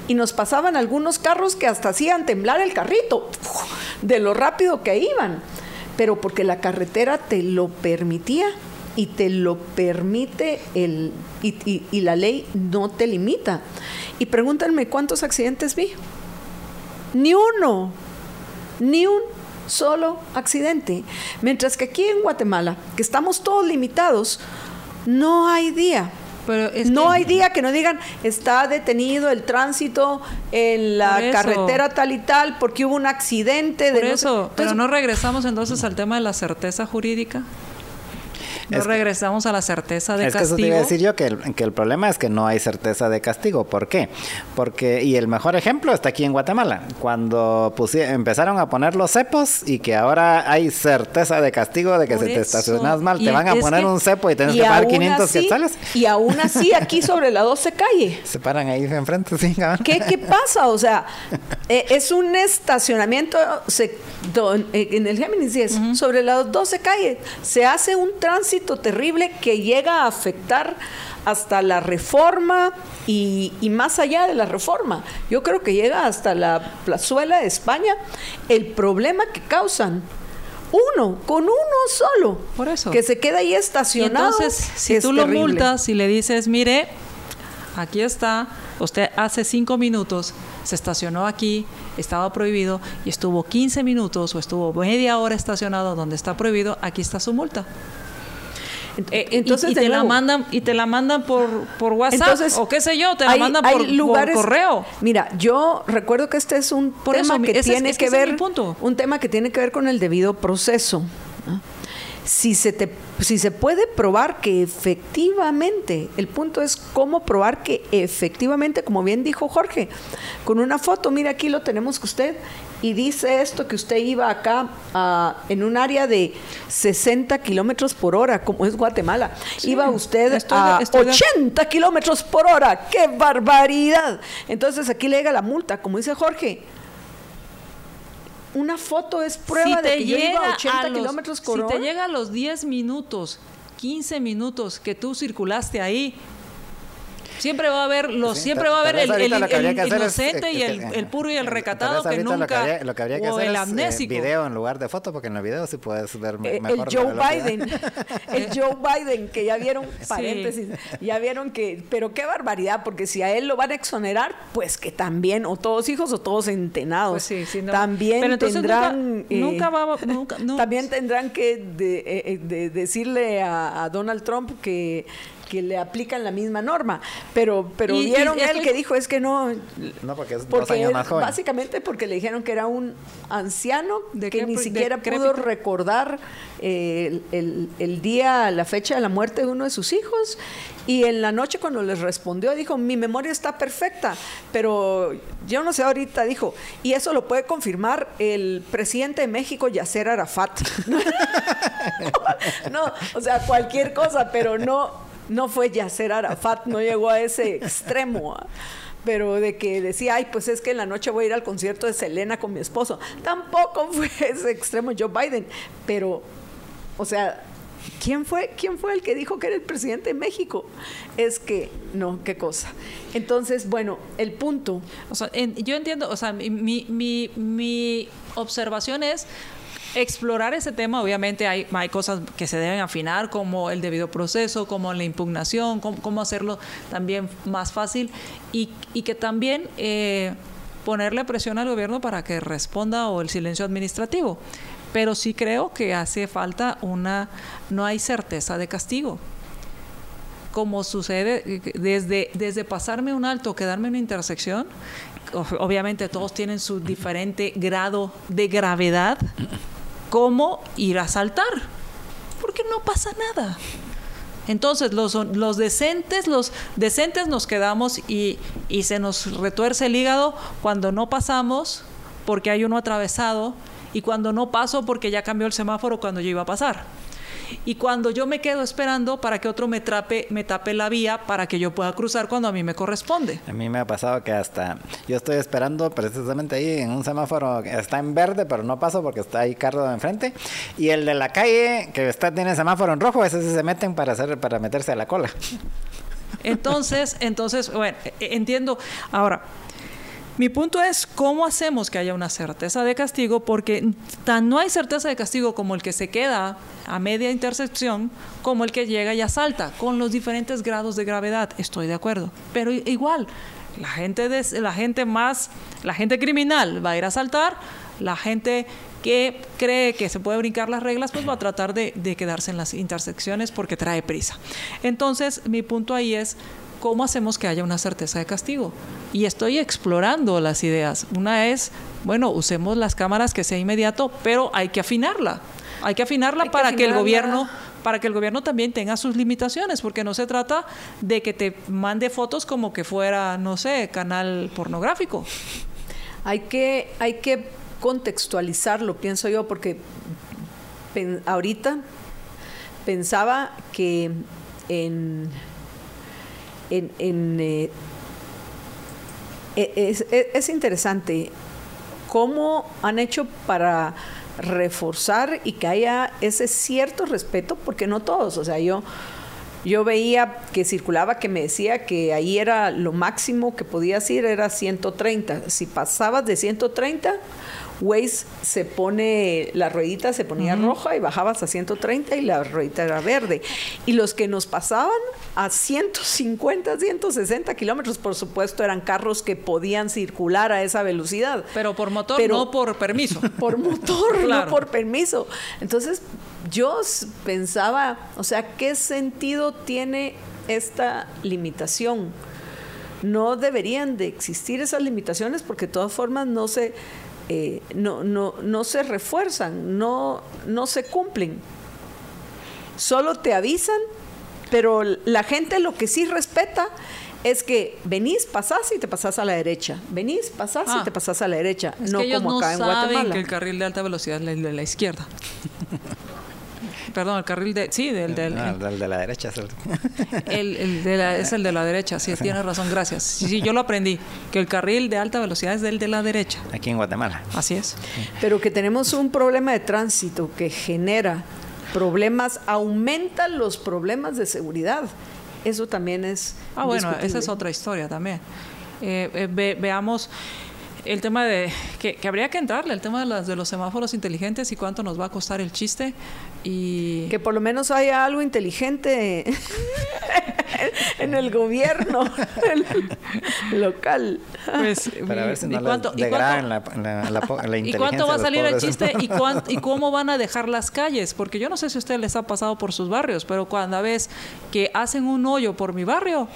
y nos pasaban algunos carros que hasta hacían temblar el carrito de lo rápido que iban, pero porque la carretera te lo permitía y te lo permite el y, la ley no te limita. Y pregúntenme cuántos accidentes vi. Ni uno, ni un solo accidente. Mientras que aquí en Guatemala, que estamos todos limitados, no hay día. Pero es no que- hay día que no digan está detenido el tránsito en la carretera tal y tal porque hubo un accidente de Por no sé- eso, pero no regresamos entonces al tema de la certeza jurídica. No Es que- regresamos a la certeza de es que eso te castigo. iba a decir yo, que el, que el problema es que no hay certeza de castigo. ¿Por qué? Porque, y el mejor ejemplo está aquí en Guatemala, cuando empezaron a poner los cepos y que ahora hay certeza de castigo de que Por si te estacionas mal, Y te van a poner que- un cepo y tienes y que pagar aún 500 así- quetzales. Y aún así aquí sobre la 12 calle. Se paran ahí enfrente, sí. ¿Qué, qué pasa? O sea, eh, es un estacionamiento se- don- eh, en el Géminis 10, sobre las 12 calles. Se hace un tránsito terrible que llega a afectar hasta la reforma y, y más allá de la reforma. Yo creo que llega hasta la plazuela de España el problema que causan. Uno, con uno solo. Por eso. Que se queda ahí Y estacionado. entonces, si es tú lo multas y le dices, mire, aquí está, usted hace cinco minutos se estacionó aquí, estaba prohibido y estuvo 15 minutos o estuvo media hora estacionado donde está prohibido, aquí está su multa. Eh, entonces y, te la mandan y te la mandan por, por WhatsApp o qué sé yo, te la mandan por, correo. Mira, yo recuerdo que este es un tema que tiene que ver un tema que tiene que ver con el debido proceso. Si se te si se puede probar que efectivamente, el punto es cómo probar que efectivamente, como bien dijo Jorge, con una foto, mira aquí lo tenemos que usted y dice esto que usted iba acá en un área de 60 kilómetros por hora, como es Guatemala. iba usted a 80 kilómetros por hora. ¡Qué barbaridad! Entonces aquí le llega la multa, como dice Jorge. Una foto es prueba de que yo iba a 80 kilómetros por hora. Si te llega a los 10 minutos, 15 minutos que tú circulaste ahí, Siempre va a haber los, siempre va a haber el, inocente y el, puro y el recatado que nunca lo que habría que, hacer, es, eh, video en lugar de foto porque en el video sí puedes ver eh, mejor. El Joe Biden, el Joe Biden que ya vieron paréntesis, ya vieron que, pero qué barbaridad porque si a él lo van a exonerar, pues que también o todos hijos o todos entenados, pues también tendrán nunca, va, nunca también tendrán que de, decirle a Donald Trump que que le aplican la misma norma. Pero, pero vieron él que dijo es que no. No, porque es dos años más joven. Básicamente porque le dijeron que era un anciano ¿De que ni siquiera pudo recordar eh, el, el, día, la fecha de la muerte de uno de sus hijos. Y en la noche cuando les respondió, dijo, mi memoria está perfecta, pero yo no sé ahorita, dijo, y eso lo puede confirmar el presidente de México, Yasser Arafat. no, o sea, cualquier cosa, pero no, no fue Yasser Arafat, no llegó a ese extremo. ¿ah? Pero de que decía, ay, pues es que en la noche voy a ir al concierto de Selena con mi esposo. Tampoco fue ese extremo Joe Biden. Pero, o sea, ¿quién fue, ¿quién fue el que dijo que era el presidente de México? Es que, no, qué cosa. Entonces, bueno, el punto. O sea, yo entiendo, o sea, mi, mi, mi observación es explorar ese tema, obviamente hay, cosas que se deben afinar, como el debido proceso, como la impugnación, cómo, hacerlo también más fácil y, que también eh, ponerle presión al gobierno para que responda o el silencio administrativo. Pero sí creo que hace falta una, no hay certeza de castigo como sucede desde, desde pasarme un alto, quedarme en una intersección, obviamente todos tienen su diferente grado de gravedad, cómo ir a saltar, porque no pasa nada. Entonces, los, los decentes, los decentes nos quedamos y, y se nos retuerce el hígado cuando no pasamos porque hay uno atravesado y cuando no paso porque ya cambió el semáforo cuando yo iba a pasar y cuando yo me quedo esperando para que otro me, trape, me tape la vía para que yo pueda cruzar cuando a mí me corresponde. A mí me ha pasado que hasta yo estoy esperando precisamente ahí en un semáforo que está en verde, pero no paso porque está ahí carro de enfrente. Y el de la calle que está tiene semáforo en rojo, ese se meten para hacer para meterse a la cola. Entonces, entonces, bueno, e, e, entiendo. Ahora, mi punto es cómo hacemos que haya una certeza de castigo, porque tan no hay certeza de castigo como el que se queda a media intersección, como el que llega y asalta, con los diferentes grados de gravedad. Estoy de acuerdo. Pero igual, la gente, de, la gente más, la gente criminal va a ir a asaltar, la gente que cree que se puede brincar las reglas, pues va a tratar de quedarse en las intersecciones porque trae prisa. Entonces, mi punto ahí es ¿cómo hacemos que haya una certeza de castigo? Y estoy explorando las ideas. Una es, bueno, usemos las cámaras que sea inmediato, pero hay que afinarla. Hay que afinarla para que el gobierno para que el gobierno también tenga sus limitaciones, porque no se trata de que te mande fotos como que fuera, no sé, canal pornográfico. Hay que, hay que contextualizarlo, pienso yo, porque ahorita pensaba que en en, eh, e, es, interesante cómo han hecho para reforzar y que haya ese cierto respeto, porque no todos, o sea, yo, yo veía que circulaba que me decía que ahí era lo máximo que podías ir, era 130. Si pasabas de 130, Waze se pone, la ruedita se ponía roja y bajabas a 130 y la ruedita era verde. Y los que nos pasaban a 150, 160 kilómetros, por supuesto, eran carros que podían circular a esa velocidad. Pero por motor, no por permiso. Por motor, no por permiso. Entonces, yo pensaba, o sea, ¿qué sentido tiene esta limitación? No deberían de existir esas limitaciones porque de todas formas no se, eh, no, no, no se refuerzan, no, no se cumplen. Solo te avisan, pero la gente lo que sí respeta es que venís, pasás y te pasás a la derecha. Venís, pasás y ah. te pasás a la derecha. no como acá en Guatemala. que el carril de alta velocidad es de la izquierda. Perdón, el carril de... Sí, del, del, de la derecha. Es el, el, de la, es el de la derecha, sí, tienes razón, gracias. Sí, yo lo aprendí, que el carril de alta velocidad es del de la derecha. Aquí en Guatemala. Así es. Pero que tenemos un problema de tránsito que genera problemas, aumenta los problemas de seguridad. Eso también es... Ah, bueno, esa es otra historia también. Eh, eh, veamos el tema de que, habría que entrarle, el tema de, las, de los semáforos inteligentes y cuánto nos va a costar el chiste y que por lo menos haya algo inteligente en el gobierno local. Pues, Para ver si no cuánto, y cuánto, la, la, ¿Y cuánto va a salir el chiste y, y cómo van a dejar las calles? Porque yo no sé si a ustedes les ha pasado por sus barrios, pero cuando ves que hacen un hoyo por mi barrio,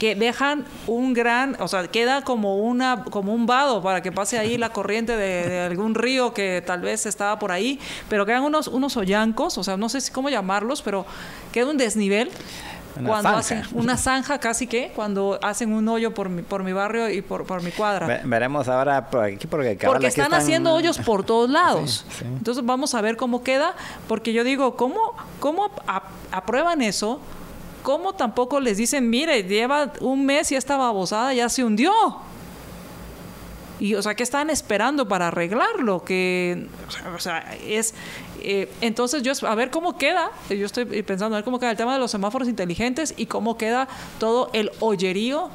que dejan un gran, o sea, queda como una como un vado para que pase ahí la corriente de, algún río que tal vez estaba por ahí, pero quedan unos unos hoyancos, o sea, no sé cómo llamarlos, pero queda un desnivel. cuando hacen una zanja casi que cuando hacen un hoyo por mi, por mi barrio y por, por mi cuadra. veremos ahora por aquí porque, porque están, haciendo hoyos por todos lados. Entonces vamos a ver cómo queda, porque yo digo, ¿cómo, cómo aprueban eso? ¿Cómo tampoco les dicen, mire, lleva un mes y esta babosada ya se hundió? Y, o sea, ¿qué están esperando para arreglarlo? Que, o sea, es... Eh, entonces, yo, a ver cómo queda, yo estoy pensando, a ver cómo queda el tema de los semáforos inteligentes y cómo queda todo el hoyerío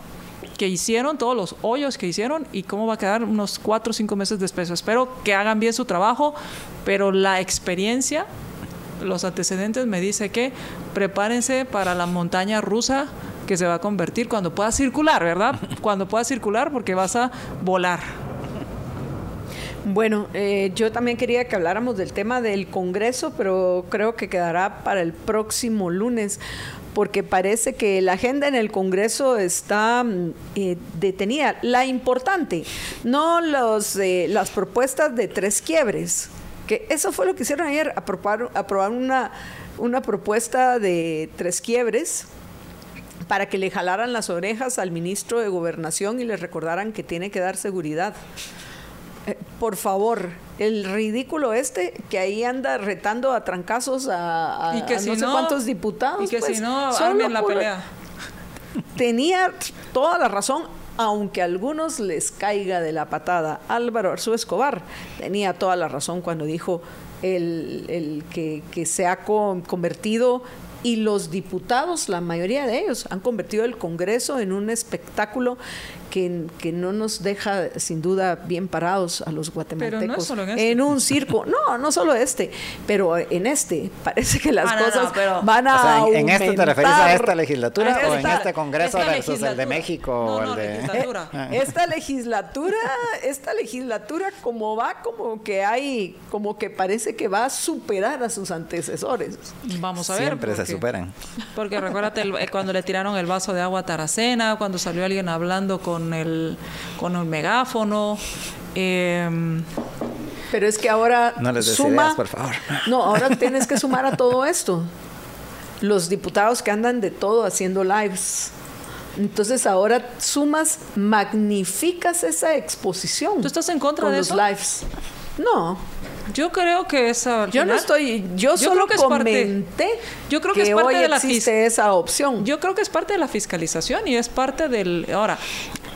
que hicieron, todos los hoyos que hicieron y cómo va a quedar unos cuatro o cinco meses después. Espero que hagan bien su trabajo, pero la experiencia los antecedentes me dice que prepárense para la montaña rusa que se va a convertir cuando pueda circular, ¿verdad? Cuando pueda circular porque vas a volar. Bueno, eh, yo también quería que habláramos del tema del Congreso, pero creo que quedará para el próximo lunes, porque parece que la agenda en el Congreso está mm, eh, detenida. La importante, no los, eh, las propuestas de tres quiebres, que eso fue lo que hicieron ayer, aprobar, aprobar una, una propuesta de tres quiebres para que le jalaran las orejas al ministro de Gobernación y le recordaran que tiene que dar seguridad. Eh, por favor, el ridículo este que ahí anda retando a trancazos a, no, sé cuántos diputados. Y que si pues, no, armen la pelea. Tenía toda la razón aunque a algunos les caiga de la patada. Álvaro Arzú Escobar tenía toda la razón cuando dijo el, que, que, se ha convertido y los diputados, la mayoría de ellos, han convertido el Congreso en un espectáculo que, no nos deja sin duda bien parados a los guatemaltecos en, un circo. No, no solo este, pero en este parece que las ah, cosas van a o ¿En este te referís a esta legislatura o en este Congreso versus el de México? el de... Legislatura. esta legislatura, esta legislatura como va, como que hay, como que parece que va a superar a sus antecesores. Vamos a ver. Siempre se superan. Porque recuérdate cuando le tiraron el vaso de agua a Taracena, cuando salió alguien hablando con con el, con el megáfono. Em, Pero es que ahora no les suma, por favor. No, ahora tienes que sumar a todo esto. Los diputados que andan de todo haciendo lives. Entonces ahora sumas, magnificas esa exposición. ¿Tú estás en contra de los lives? No. Yo creo que esa. Yo no estoy. Yo, solo que comenté. yo creo que, es parte de la existe esa opción. Yo creo que es parte de la fiscalización y es parte del. Ahora,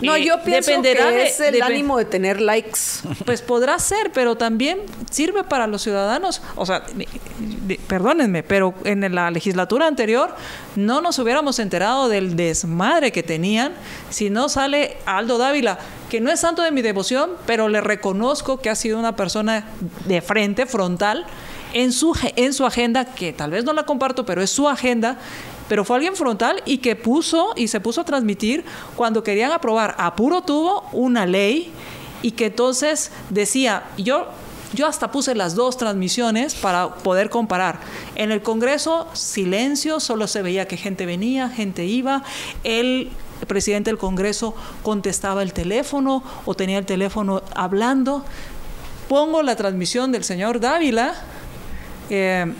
No, Eh, yo pienso dependerá que es el ánimo de tener likes. Pues podrá ser, pero también sirve para los ciudadanos. O sea, perdónenme, pero en la legislatura anterior no nos hubiéramos enterado del desmadre que tenían si no sale Aldo Dávila, que no es santo de mi devoción, pero le reconozco que ha sido una persona de frente, frontal, en su, en su agenda, que tal vez no la comparto, pero es su agenda, pero fue alguien frontal y que puso y se puso a transmitir cuando querían aprobar a puro tubo una ley y que entonces decía, yo, yo hasta puse las dos transmisiones para poder comparar. En el Congreso, silencio, solo se veía que gente venía, gente iba, el presidente del Congreso contestaba el teléfono o tenía el teléfono hablando. Pongo la transmisión del señor Dávila, eh,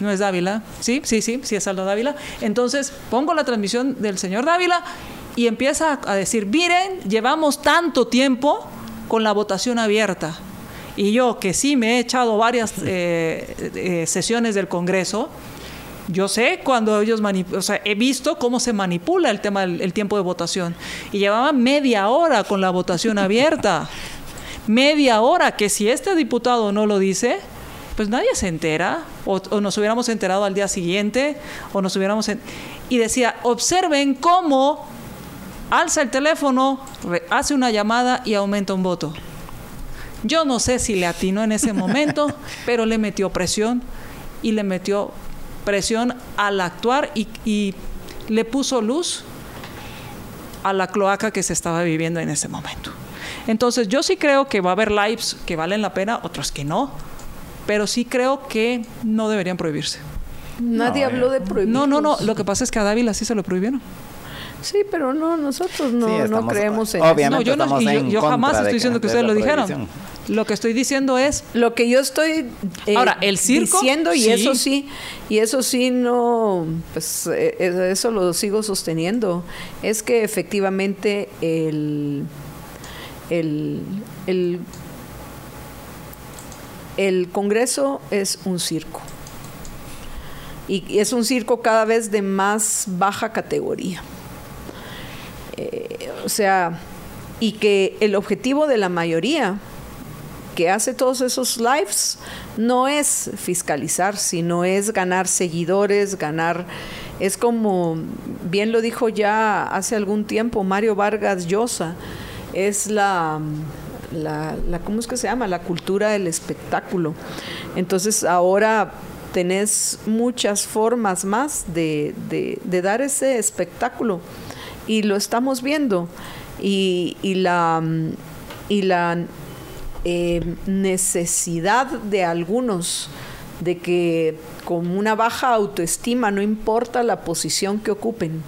no es Dávila, sí, sí, sí, sí es Aldo Dávila. Entonces pongo la transmisión del señor Dávila y empieza a decir, miren, llevamos tanto tiempo con la votación abierta. Y yo, que sí me he echado varias eh, eh, sesiones del Congreso, yo sé cuando ellos manipulan, o sea, he visto cómo se manipula el tema del el tiempo de votación. Y llevaban media hora con la votación abierta. media hora, que si este diputado no lo dice, pues nadie se entera. O, o nos hubiéramos enterado al día siguiente, o nos hubiéramos... Y decía, observen cómo alza el teléfono, hace una llamada y aumenta un voto. Yo no sé si le atinó en ese momento, pero le metió presión y le metió presión al actuar y, y le puso luz a la cloaca que se estaba viviendo en ese momento. Entonces yo sí creo que va a haber lives que valen la pena, otros que no, pero sí creo que no deberían prohibirse. Nadie No, habló de prohibir. No, no, no, lo que pasa es que a Dávila sí se lo prohibieron. Sí, pero no, nosotros no, Sí, no creemos en obviamente No, yo, no, y yo, jamás estoy diciendo que de ustedes lo dijeron. Lo que estoy diciendo es, Lo que yo estoy eh, Ahora, el circo, diciendo y sí. eso sí, y eso sí no, pues eh, eh, eso lo sigo sosteniendo, es que efectivamente el, el, el, el Congreso es un circo. Y es un circo cada vez de más baja categoría. Eh, o sea, y que el objetivo de la mayoría que hace todos esos lives no es fiscalizar, sino es ganar seguidores, ganar... Es como, bien lo dijo ya hace algún tiempo Mario Vargas Llosa, es la, la, ¿cómo es que se llama? La cultura del espectáculo. Entonces ahora tenés muchas formas más de, de- de dar ese espectáculo y lo estamos viendo. Y, y la, y la eh, necesidad de algunos de que con una baja autoestima, no importa la posición que ocupen,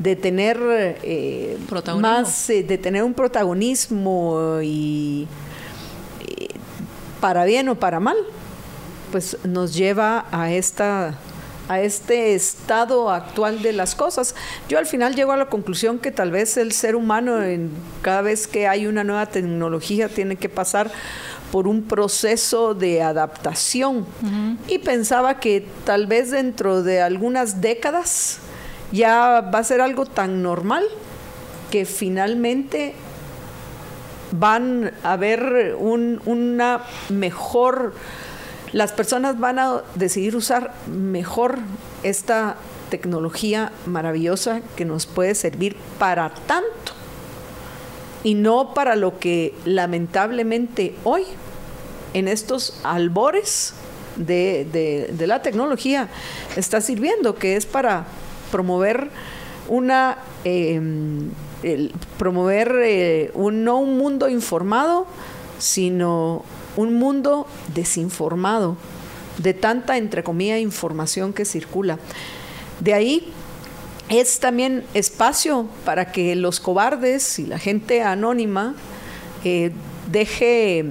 de tener eh, más, eh, de tener un protagonismo y eh, para bien o para mal, pues nos lleva a esta a este estado actual de las cosas. Yo al final llego a la conclusión que tal vez el ser humano en, cada vez que hay una nueva tecnología tiene que pasar por un proceso de adaptación. Y pensaba que tal vez dentro de algunas décadas ya va a ser algo tan normal que finalmente van a haber un- una mejor, las personas van a decidir usar mejor esta tecnología maravillosa que nos puede servir para tanto y no para lo que lamentablemente hoy, en estos albores de- de la tecnología, está sirviendo, que es para promover una el- promover eh, un, no un mundo informado, sino un mundo desinformado de tanta, entre comillas, información que circula. De ahí es también espacio para que los cobardes y la gente anónima eh, deje eh,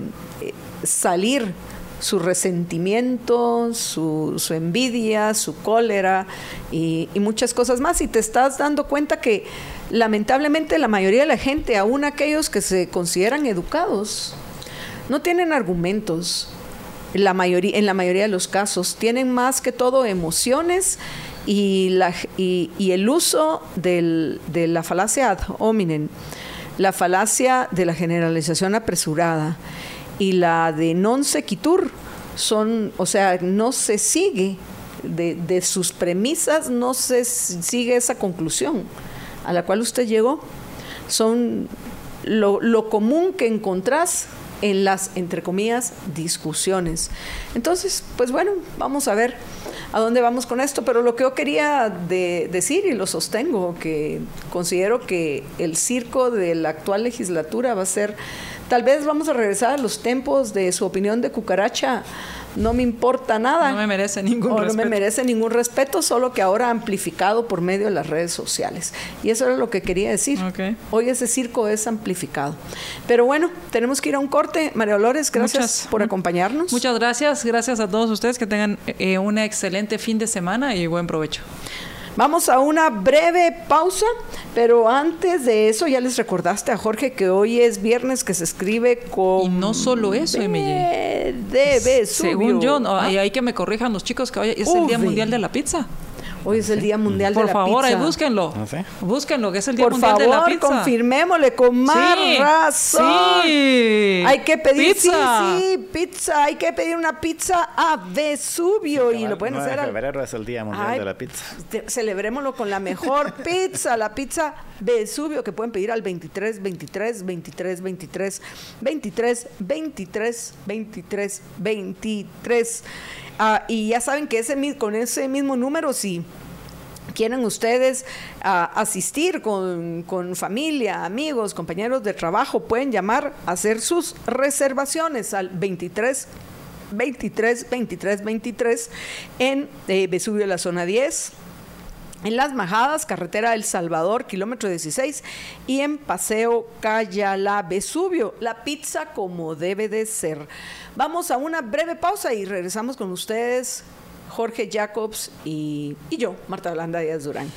salir su resentimiento, su, envidia, su cólera y, muchas cosas más. Y te estás dando cuenta que lamentablemente la mayoría de la gente, aún aquellos que se consideran educados, no tienen argumentos. La mayoría, en la mayoría de los casos tienen más que todo emociones y el uso del- de la falacia ad hominem. La falacia de la generalización apresurada y la de non sequitur son, o sea, no se sigue de, sus premisas, no se sigue esa conclusión a la cual usted llegó. Son lo, lo común que encontrás en las, entre comillas, discusiones. Entonces, pues bueno, vamos a ver a dónde vamos con esto, pero lo que yo quería decir y lo sostengo, que considero que el circo de la actual legislatura va a ser, tal vez vamos a regresar a los tiempos de su opinión de cucaracha no me importa nada. No me merece ningún respeto. No me merece ningún respeto, solo que ahora amplificado por medio de las redes sociales. Y eso era lo que quería decir. Hoy ese circo es amplificado. Pero bueno, tenemos que ir a un corte. María Dolores, gracias por acompañarnos. Muchas gracias. Gracias a todos ustedes. Que tengan eh, un excelente fin de semana y buen provecho. Vamos a una breve pausa, pero antes de eso ya les recordaste a Jorge que hoy es viernes que se escribe con... Y no solo eso, de Según yo, no, hay que me corrijan los chicos que hoy es el Día Mundial de la Pizza. Hoy es el Día Mundial de la Pizza. Por favor, búsquenlo. Búsquenlo, que es el Día Mundial de la Pizza. Por favor, confirmémosle con más razón. Sí. Hay que pedir pizza. Sí, pizza. Hay que pedir una pizza a Vesubio y lo pueden hacer. Febrero es el Día Mundial de la Pizza. Celebrémoslo con la mejor pizza, la pizza Vesubio que pueden pedir al 23 23 23 23 23 23 23 23 Ah, y ya saben que ese, con ese mismo número, si quieren ustedes ah, asistir con, familia, amigos, compañeros de trabajo, pueden llamar a hacer sus reservaciones al 23 23 23 23 en eh, Vesubio, la zona 10 en Las Majadas, carretera El Salvador, kilómetro 16, y en Paseo Cayala Vesubio, la pizza como debe de ser. Vamos a una breve pausa y regresamos con ustedes, Jorge Jacobs y, y yo, Marta Blanda Díaz Durán.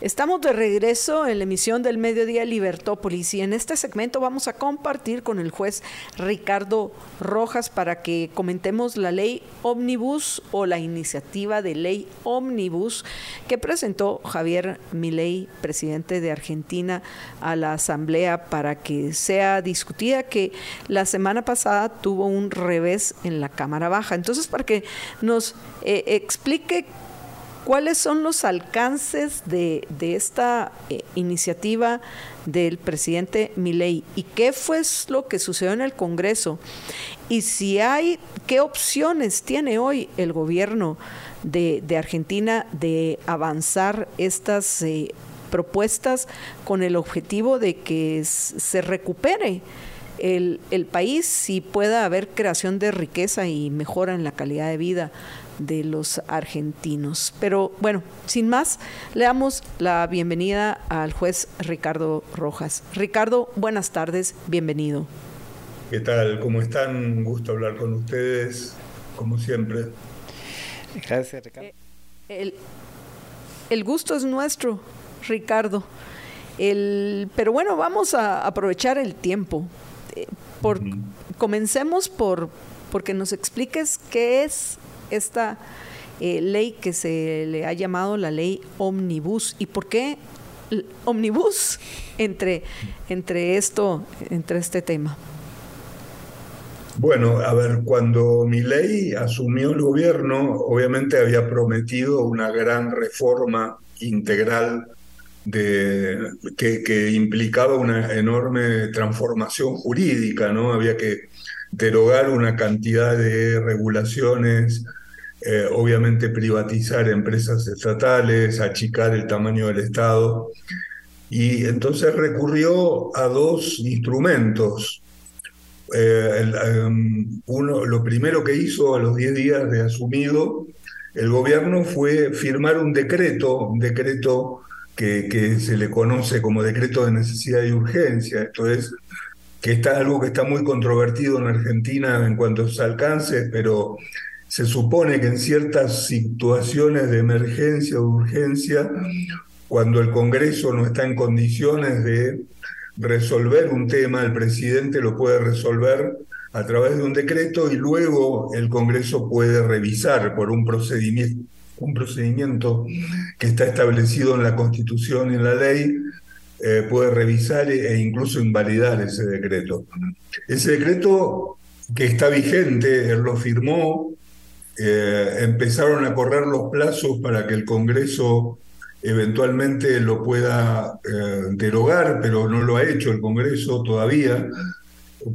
Estamos de regreso en la emisión del Mediodía Libertópolis y en este segmento vamos a compartir con el juez Ricardo Rojas para que comentemos la ley Omnibus o la iniciativa de ley Omnibus que presentó Javier Milei, presidente de Argentina, a la Asamblea para que sea discutida, que la semana pasada tuvo un revés en la Cámara Baja. Entonces, para que nos eh, explique ¿Cuáles son los alcances de, esta eh, iniciativa del presidente Milei y qué fue lo que sucedió en el Congreso? Y si hay, ¿qué opciones tiene hoy el gobierno de, Argentina de avanzar estas eh, propuestas con el objetivo de que se recupere? El, el, país y pueda haber creación de riqueza y mejora en la calidad de vida de los argentinos. Pero bueno, sin más, le damos la bienvenida al juez Ricardo Rojas. Ricardo, buenas tardes, bienvenido. ¿Qué tal? ¿Cómo están? Un gusto hablar con ustedes, como siempre. Gracias, Ricardo. Eh, el, gusto es nuestro, Ricardo. El, pero bueno, vamos a aprovechar el tiempo. Eh, por, Comencemos por porque nos expliques qué es esta eh, ley que se le ha llamado la ley omnibus. ¿Y por qué omnibus entre, entre esto, entre este tema? Bueno, a ver, cuando mi ley asumió el gobierno, obviamente había prometido una gran reforma integral de, que, implicaba una enorme transformación jurídica, ¿no? Había que derogar una cantidad de regulaciones eh, obviamente privatizar empresas estatales, achicar el tamaño del Estado. Y entonces recurrió a dos instrumentos. Eh, em, uno, lo primero que hizo a los 10 días de asumido el gobierno fue firmar un decreto, un decreto que, que, se le conoce como decreto de necesidad y urgencia. Esto es que está algo que está muy controvertido en Argentina en cuanto a sus alcances, pero se supone que en ciertas situaciones de emergencia o urgencia, cuando el Congreso no está en condiciones de resolver un tema, el presidente lo puede resolver a través de un decreto y luego el Congreso puede revisar por un procedimiento, que está establecido en la Constitución y en la ley, eh, puede revisar e, e incluso invalidar ese decreto. Ese decreto que está vigente, él lo firmó, eh, empezaron a correr los plazos para que el Congreso eventualmente lo pueda eh, derogar, pero no lo ha hecho el Congreso todavía,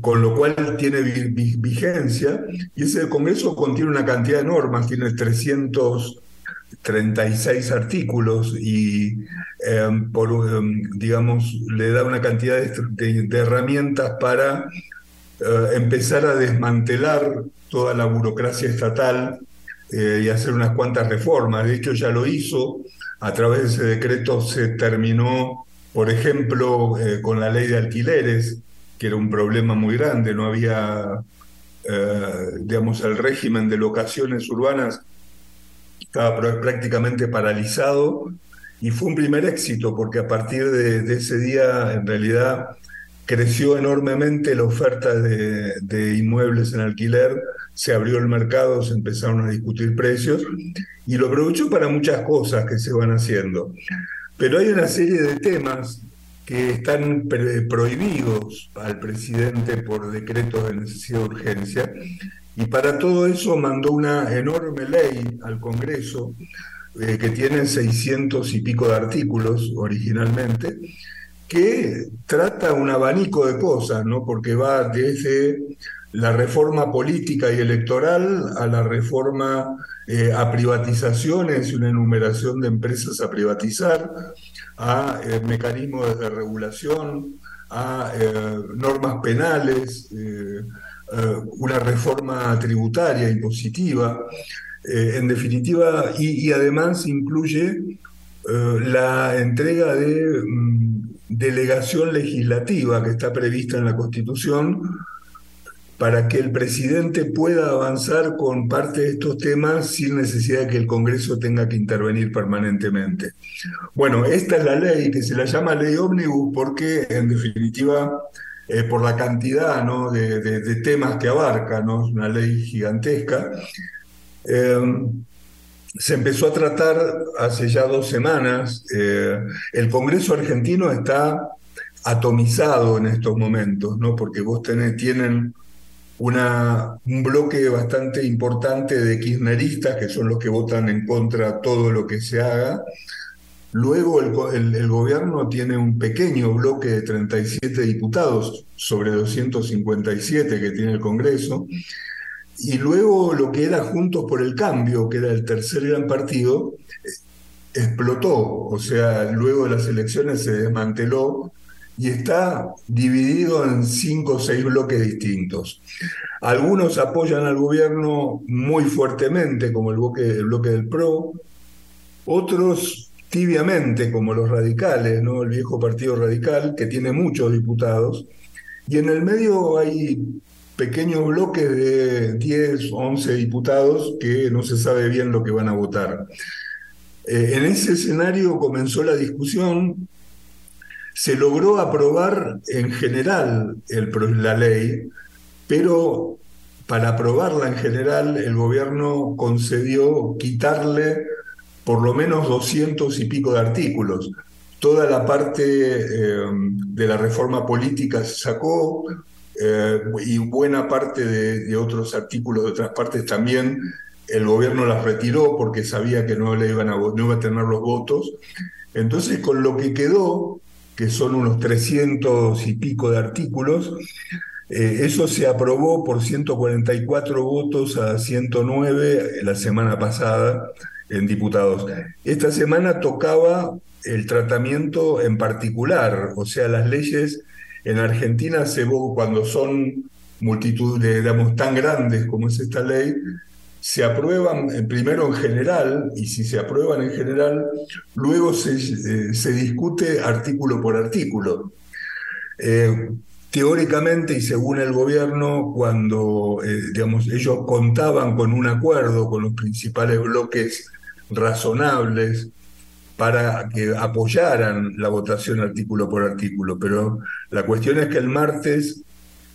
con lo cual tiene vigencia, y ese Congreso contiene una cantidad de normas, tiene 336 artículos y em, em, digamos, le da una cantidad de, herramientas para eh, empezar a desmantelar toda la burocracia estatal eh, y hacer unas cuantas reformas. De hecho, ya lo hizo a través de ese decreto se terminó, por ejemplo, eh, con la ley de alquileres, que era un problema muy grande, no había, eh, digamos, el régimen de locaciones urbanas estaba prácticamente paralizado y fue un primer éxito porque a partir de, ese día en realidad creció enormemente la oferta de, inmuebles en alquiler se abrió el mercado, se empezaron a discutir precios y lo aprovechó para muchas cosas que se van haciendo. Pero hay una serie de temas que están prohibidos al presidente por decreto de necesidad de urgencia y para todo eso mandó una enorme ley al Congreso eh, que tiene 600 y pico de artículos originalmente que trata un abanico de cosas, ¿no? Porque va desde la reforma política y electoral a la reforma eh, a privatizaciones y una enumeración de empresas a privatizar, a eh, mecanismos de regulación, a eh, normas penales, una reforma tributaria impositiva, en definitiva, y, además incluye la entrega de mm, delegación legislativa que está prevista en la Constitución para que el presidente pueda avanzar con parte de estos temas sin necesidad de que el Congreso tenga que intervenir permanentemente. Bueno, esta es la ley que se la llama ley ómnibus porque en definitiva eh, por la cantidad de, temas que abarca, ¿no? es una ley gigantesca. Em, se empezó a tratar hace ya dos semanas. Eh, el Congreso argentino está atomizado en estos momentos, ¿no? porque vos tenés, tienen una, un bloque bastante importante de kirchneristas, que son los que votan en contra de todo lo que se haga. Luego el, el, gobierno tiene un pequeño bloque de 37 diputados sobre 257 que tiene el Congreso. Y luego lo que era Juntos por el Cambio, que era el tercer gran partido, explotó. O sea, luego de las elecciones se desmanteló y está dividido en cinco o seis bloques distintos. Algunos apoyan al gobierno muy fuertemente, como el bloque, el bloque del PRO, otros tibiamente, como los radicales, ¿no? el viejo partido radical, que tiene muchos diputados, y en el medio hay pequeños bloques de 10, 11 diputados que no se sabe bien lo que van a votar. Eh, en ese escenario comenzó la discusión se logró aprobar en general la ley, pero para aprobarla en general el gobierno concedió quitarle por lo menos 200 y pico de artículos. Toda la parte eh, de la reforma política se sacó eh, y buena parte de, otros artículos de otras partes también el gobierno las retiró porque sabía que no, le iban a, no iba a tener los votos. Entonces, con lo que quedó que son unos 300 y pico de artículos. Eh, eso se aprobó por 144 votos a 109 la semana pasada en diputados. Esta semana tocaba el tratamiento en particular, o sea, las leyes en Argentina se cuando son multitud de, digamos, tan grandes como es esta ley, se aprueban eh, primero en general, y si se aprueban en general, luego se, eh, se discute artículo por artículo. Eh, teóricamente y según el gobierno, cuando digamos, ellos contaban con un acuerdo con los principales bloques razonables para que apoyaran la votación artículo por artículo, pero la cuestión es que el martes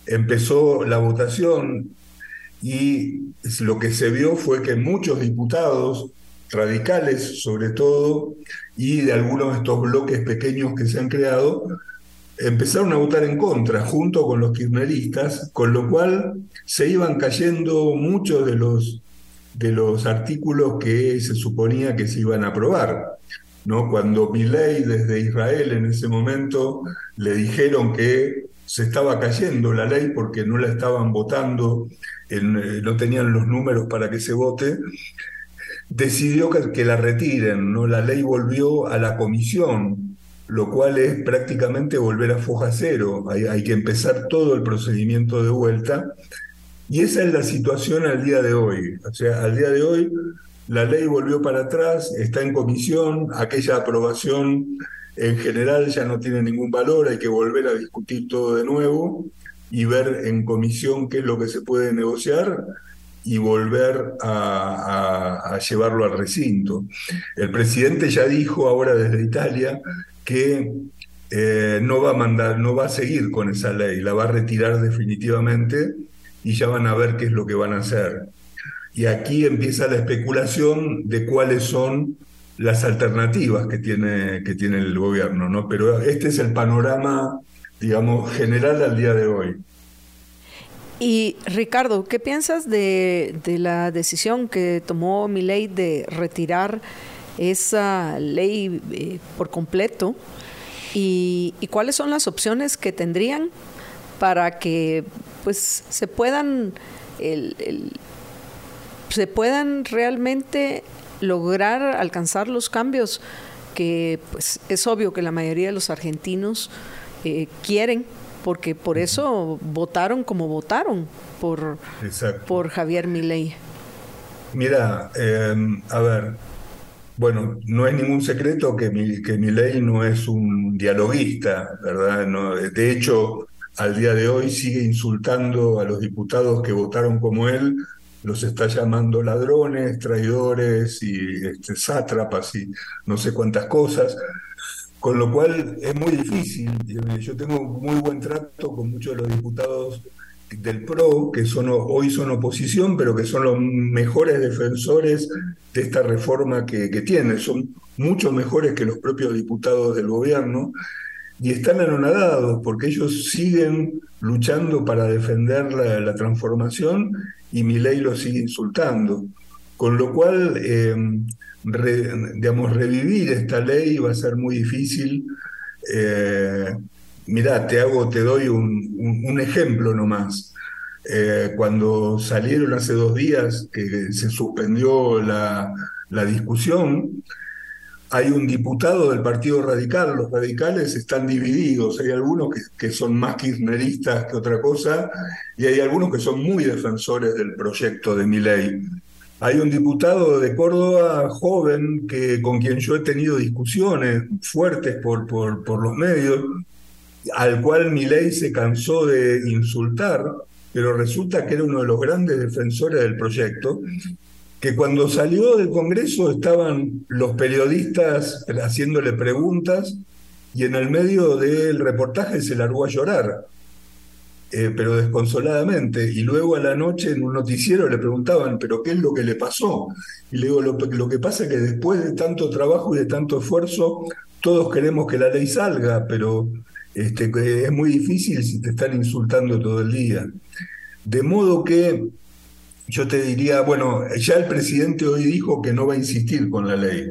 empezó la votación y lo que se vio fue que muchos diputados radicales sobre todo, y de algunos de estos bloques pequeños que se han creado, empezaron a votar en contra, junto con los kirchneristas, con lo cual se iban cayendo muchos de los, de los artículos que se suponía que se iban a aprobar. ¿No? Cuando Milei desde Israel en ese momento le dijeron que se estaba cayendo la ley porque no la estaban votando, eh, no tenían los números para que se vote, decidió que, la retiren, ¿no? La ley volvió a la comisión, lo cual es prácticamente volver a foja cero. Hay, hay, que empezar todo el procedimiento de vuelta. Y esa es la situación al día de hoy. O sea, al día de hoy la ley volvió para atrás, está en comisión, aquella aprobación en general ya no tiene ningún valor, hay que volver a discutir todo de nuevo y ver en comisión qué es lo que se puede negociar y volver a, llevarlo al recinto. El presidente ya dijo ahora desde Italia que eh, no va a mandar, no va a seguir con esa ley, la va a retirar definitivamente y ya van a ver qué es lo que van a hacer. Y aquí empieza la especulación de cuáles son las alternativas que tiene, que tiene el gobierno, ¿no? Pero este es el panorama, digamos, general al día de hoy. Y Ricardo, ¿qué piensas de, la decisión que tomó mi ley de retirar esa ley eh, por completo? Y, cuáles son las opciones que tendrían para que pues se puedan se puedan realmente lograr alcanzar los cambios que pues es obvio que la mayoría de los argentinos eh, quieren porque por eso votaron como votaron por, por Javier Milei. Mira, em, a ver, bueno, no es ningún secreto que, mi, que Milei no es un dialoguista, ¿verdad? No, de hecho, al día de hoy sigue insultando a los diputados que votaron como él, los está llamando ladrones, traidores y este, sátrapas y no sé cuántas cosas. Con lo cual es muy difícil. Yo tengo muy buen trato con muchos de los diputados del PRO, que son, hoy son oposición, pero que son los mejores defensores de esta reforma que, que tiene. Son mucho mejores que los propios diputados del gobierno y están anonadados porque ellos siguen luchando para defender la, transformación y mi ley lo sigue insultando. Con lo cual, eh, digamos, revivir esta ley va a ser muy difícil. Eh, mirá, te hago, te doy un, ejemplo nomás. Eh, cuando salieron hace dos días que se suspendió la, la discusión, hay un diputado del Partido Radical, los radicales están divididos, hay algunos que, son más kirchneristas que otra cosa, y hay algunos que son muy defensores del proyecto de mi ley. Hay un diputado de Córdoba joven que, con quien yo he tenido discusiones fuertes por, por, por los medios, al cual mi ley se cansó de insultar, pero resulta que era uno de los grandes defensores del proyecto, que cuando salió del Congreso estaban los periodistas haciéndole preguntas y en el medio del reportaje se largó a llorar, eh, pero desconsoladamente. Y luego a la noche en un noticiero le preguntaban, ¿pero qué es lo que le pasó? Y le digo, lo, que pasa es que después de tanto trabajo y de tanto esfuerzo, todos queremos que la ley salga, pero este, es muy difícil si te están insultando todo el día. De modo que yo te diría, bueno, ya el presidente hoy dijo que no va a insistir con la ley.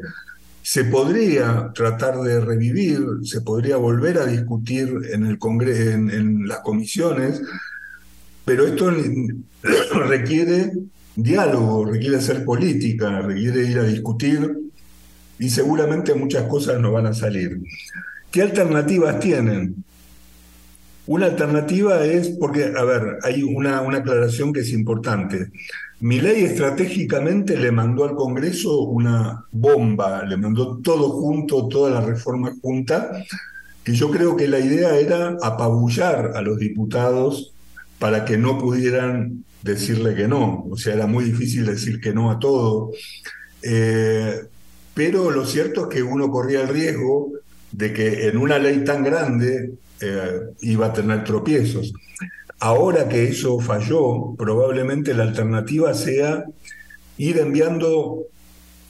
Se podría tratar de revivir, se podría volver a discutir en el Congreso, en, las comisiones, pero esto requiere diálogo, requiere hacer política, requiere ir a discutir y seguramente muchas cosas no van a salir. ¿Qué alternativas tienen? Una alternativa es, porque, a ver, hay una, una aclaración que es importante. Mi ley estratégicamente le mandó al Congreso una bomba, le mandó todo junto, toda la reforma junta, que yo creo que la idea era apabullar a los diputados para que no pudieran decirle que no. O sea, era muy difícil decir que no a todo. Eh, pero lo cierto es que uno corría el riesgo de que en una ley tan grande eh, iba a tener tropiezos. Ahora que eso falló, probablemente la alternativa sea ir enviando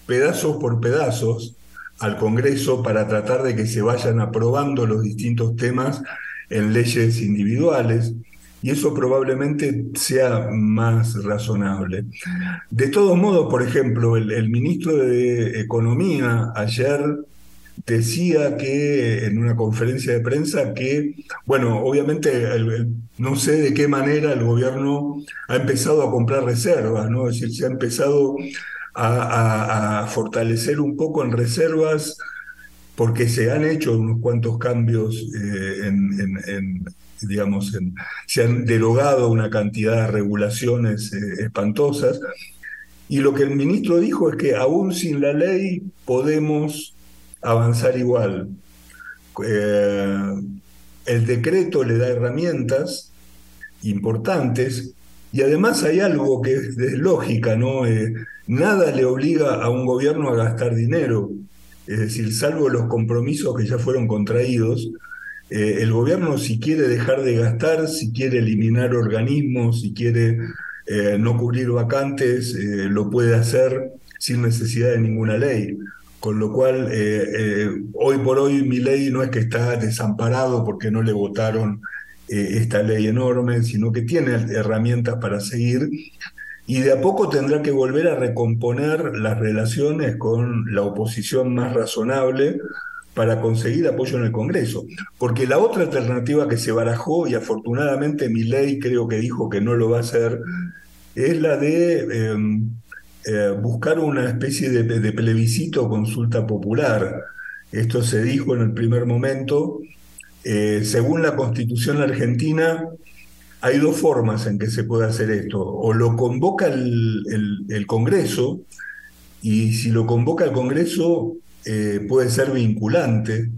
pedazos por pedazos al Congreso para tratar de que se vayan aprobando los distintos temas en leyes individuales y eso probablemente sea más razonable. De todos modos, por ejemplo, el, ministro de Economía ayer decía que en una conferencia de prensa que, bueno, obviamente no sé de qué manera el gobierno ha empezado a comprar reservas, ¿no? Es decir, se ha empezado a, fortalecer un poco en reservas porque se han hecho unos cuantos cambios eh, en, digamos, se han derogado una cantidad de regulaciones eh, espantosas. Y lo que el ministro dijo es que aún sin la ley podemos avanzar igual. Eh, el decreto le da herramientas importantes y además hay algo que es de lógica, ¿no? Eh, nada le obliga a un gobierno a gastar dinero, es decir, salvo los compromisos que ya fueron contraídos, eh, el gobierno si quiere dejar de gastar, si quiere eliminar organismos, si quiere no cubrir vacantes, lo puede hacer sin necesidad de ninguna ley. Con lo cual, eh, eh, hoy por hoy mi ley no es que está desamparado porque no le votaron eh, esta ley enorme, sino que tiene herramientas para seguir y de a poco tendrá que volver a recomponer las relaciones con la oposición más razonable para conseguir apoyo en el Congreso. Porque la otra alternativa que se barajó, y afortunadamente mi ley creo que dijo que no lo va a hacer, es la de em, eh, buscar una especie de, plebiscito o consulta popular. Esto se dijo en el primer momento. Eh, según la constitución argentina, hay dos formas en que se puede hacer esto. O lo convoca el, Congreso, y si lo convoca el Congreso eh, puede ser vinculante,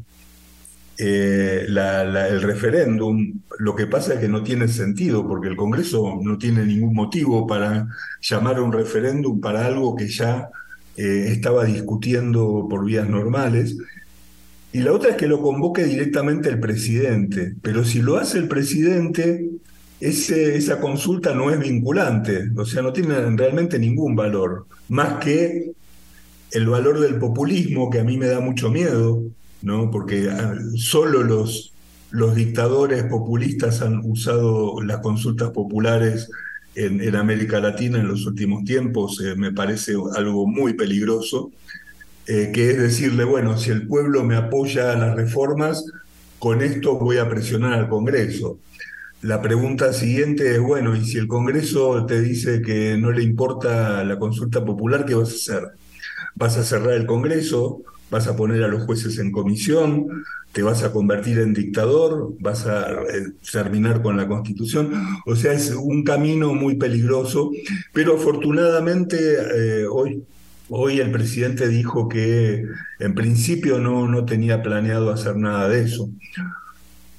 eh, el referéndum, lo que pasa es que no tiene sentido, porque el Congreso no tiene ningún motivo para llamar a un referéndum para algo que ya eh, estaba discutiendo por vías normales. Y la otra es que lo convoque directamente el presidente, pero si lo hace el presidente, ese, esa consulta no es vinculante, o sea, no tiene realmente ningún valor, más que el valor del populismo, que a mí me da mucho miedo, ¿no? porque ah, solo los, dictadores populistas han usado las consultas populares en, América Latina en los últimos tiempos, eh, me parece algo muy peligroso, eh, que es decirle, bueno, si el pueblo me apoya a las reformas, con esto voy a presionar al Congreso. La pregunta siguiente es, bueno, y si el Congreso te dice que no le importa la consulta popular, ¿qué vas a hacer? ¿Vas a cerrar el Congreso? Vas a poner a los jueces en comisión, te vas a convertir en dictador, vas a eh, terminar con la constitución. O sea, es un camino muy peligroso, pero afortunadamente eh, hoy, hoy el presidente dijo que en principio no, no tenía planeado hacer nada de eso.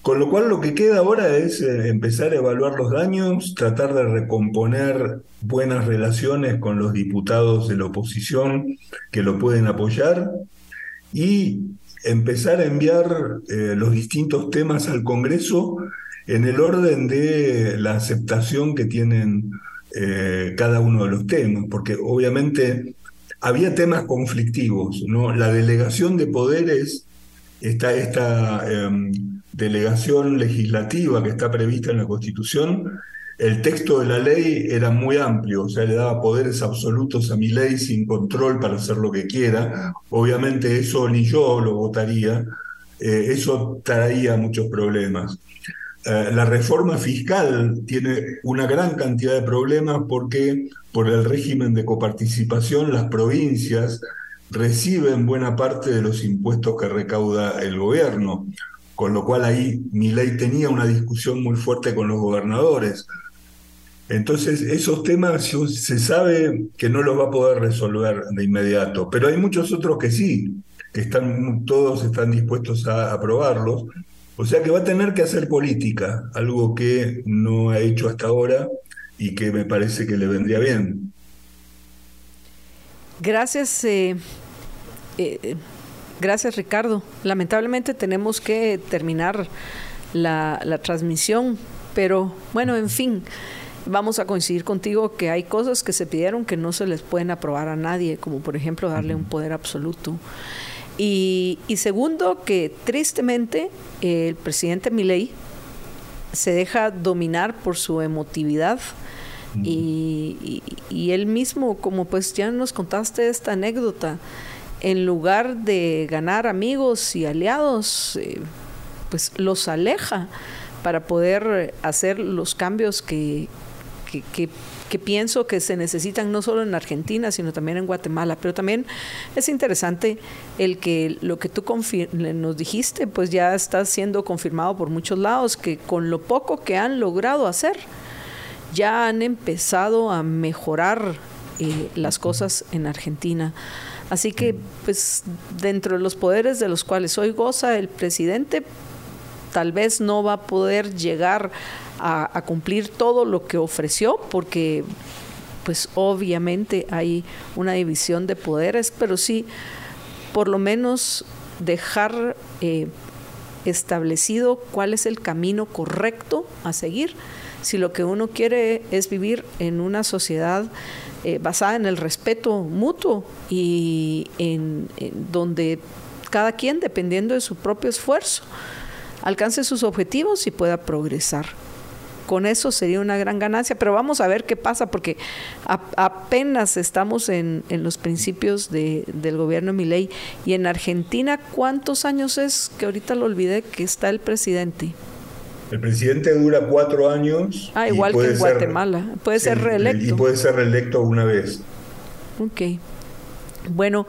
Con lo cual lo que queda ahora es eh, empezar a evaluar los daños, tratar de recomponer buenas relaciones con los diputados de la oposición que lo pueden apoyar y empezar a enviar eh, los distintos temas al Congreso en el orden de la aceptación que tienen eh, cada uno de los temas, porque obviamente había temas conflictivos, ¿no? La delegación de poderes, esta, esta em, delegación legislativa que está prevista en la Constitución, el texto de la ley era muy amplio, o sea, le daba poderes absolutos a mi ley sin control para hacer lo que quiera. Obviamente eso ni yo lo votaría, eh, eso traía muchos problemas. Eh, la reforma fiscal tiene una gran cantidad de problemas porque por el régimen de coparticipación las provincias reciben buena parte de los impuestos que recauda el gobierno, con lo cual ahí mi ley tenía una discusión muy fuerte con los gobernadores. Entonces, esos temas se sabe que no los va a poder resolver de inmediato, pero hay muchos otros que sí, que están, todos están dispuestos a aprobarlos. O sea que va a tener que hacer política, algo que no ha hecho hasta ahora y que me parece que le vendría bien. Gracias, eh, eh, gracias Ricardo. Lamentablemente tenemos que terminar la, la transmisión, pero bueno, en fin. vamos a coincidir contigo que hay cosas que se pidieron que no se les pueden aprobar a nadie, como por ejemplo darle un poder absoluto. Y, segundo, que tristemente el presidente Milei se deja dominar por su emotividad. Y, él mismo, como pues ya nos contaste esta anécdota, en lugar de ganar amigos y aliados, eh, pues los aleja para poder hacer los cambios que, que, pienso que se necesitan no solo en Argentina, sino también en Guatemala. Pero también es interesante el que lo que tú nos dijiste, pues ya está siendo confirmado por muchos lados, que con lo poco que han logrado hacer, ya han empezado a mejorar eh, las cosas en Argentina. Así que, pues, dentro de los poderes de los cuales hoy goza el presidente, tal vez no va a poder llegar a, cumplir todo lo que ofreció, porque pues obviamente hay una división de poderes, pero sí por lo menos dejar eh, establecido cuál es el camino correcto a seguir. Si lo que uno quiere es vivir en una sociedad eh, basada en el respeto mutuo y en donde cada quien, dependiendo de su propio esfuerzo, alcance sus objetivos y pueda progresar. Con eso sería una gran ganancia, pero vamos a ver qué pasa, porque apenas estamos en, los principios del gobierno Milei. Y en Argentina, ¿cuántos años es que ahorita lo olvidé que está el presidente? El presidente dura cuatro años. Ah, igual que en Guatemala. Puede ser reelecto. Y puede ser reelecto una vez. Ok. Bueno,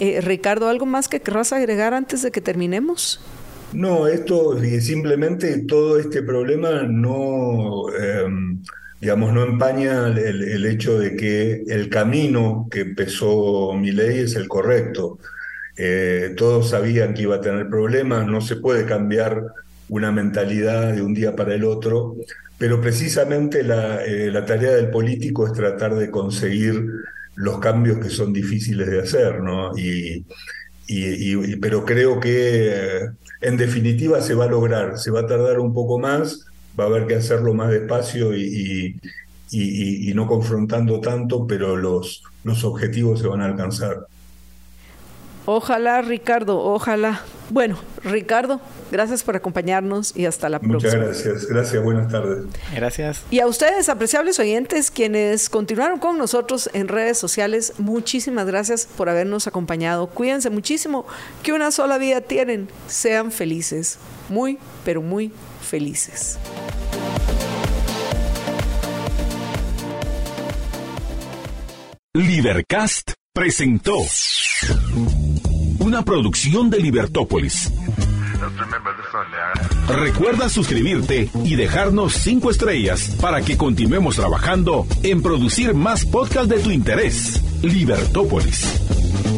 eh, Ricardo, ¿algo más que querrás agregar antes de que terminemos? No, esto simplemente todo este problema no, em, digamos, no empaña el, hecho de que el camino que empezó mi ley es el correcto. Eh, todos sabían que iba a tener problemas, no se puede cambiar una mentalidad de un día para el otro, pero precisamente la, eh, la tarea del político es tratar de conseguir los cambios que son difíciles de hacer, ¿no? Y, y, pero creo que en definitiva se va a lograr, se va a tardar un poco más, va a haber que hacerlo más despacio y, y no confrontando tanto, pero los, los objetivos se van a alcanzar. Ojalá, Ricardo, ojalá. Bueno, Ricardo, gracias por acompañarnos y hasta la próxima. Muchas gracias, gracias, buenas tardes. Gracias. Y a ustedes, apreciables oyentes, quienes continuaron con nosotros en redes sociales, muchísimas gracias por habernos acompañado. Cuídense muchísimo, que una sola vida tienen. Sean felices, muy, pero muy felices. Libercast presentó una producción de Libertópolis. Recuerda suscribirte y dejarnos cinco estrellas para que continuemos trabajando en producir más podcasts de tu interés. Libertópolis.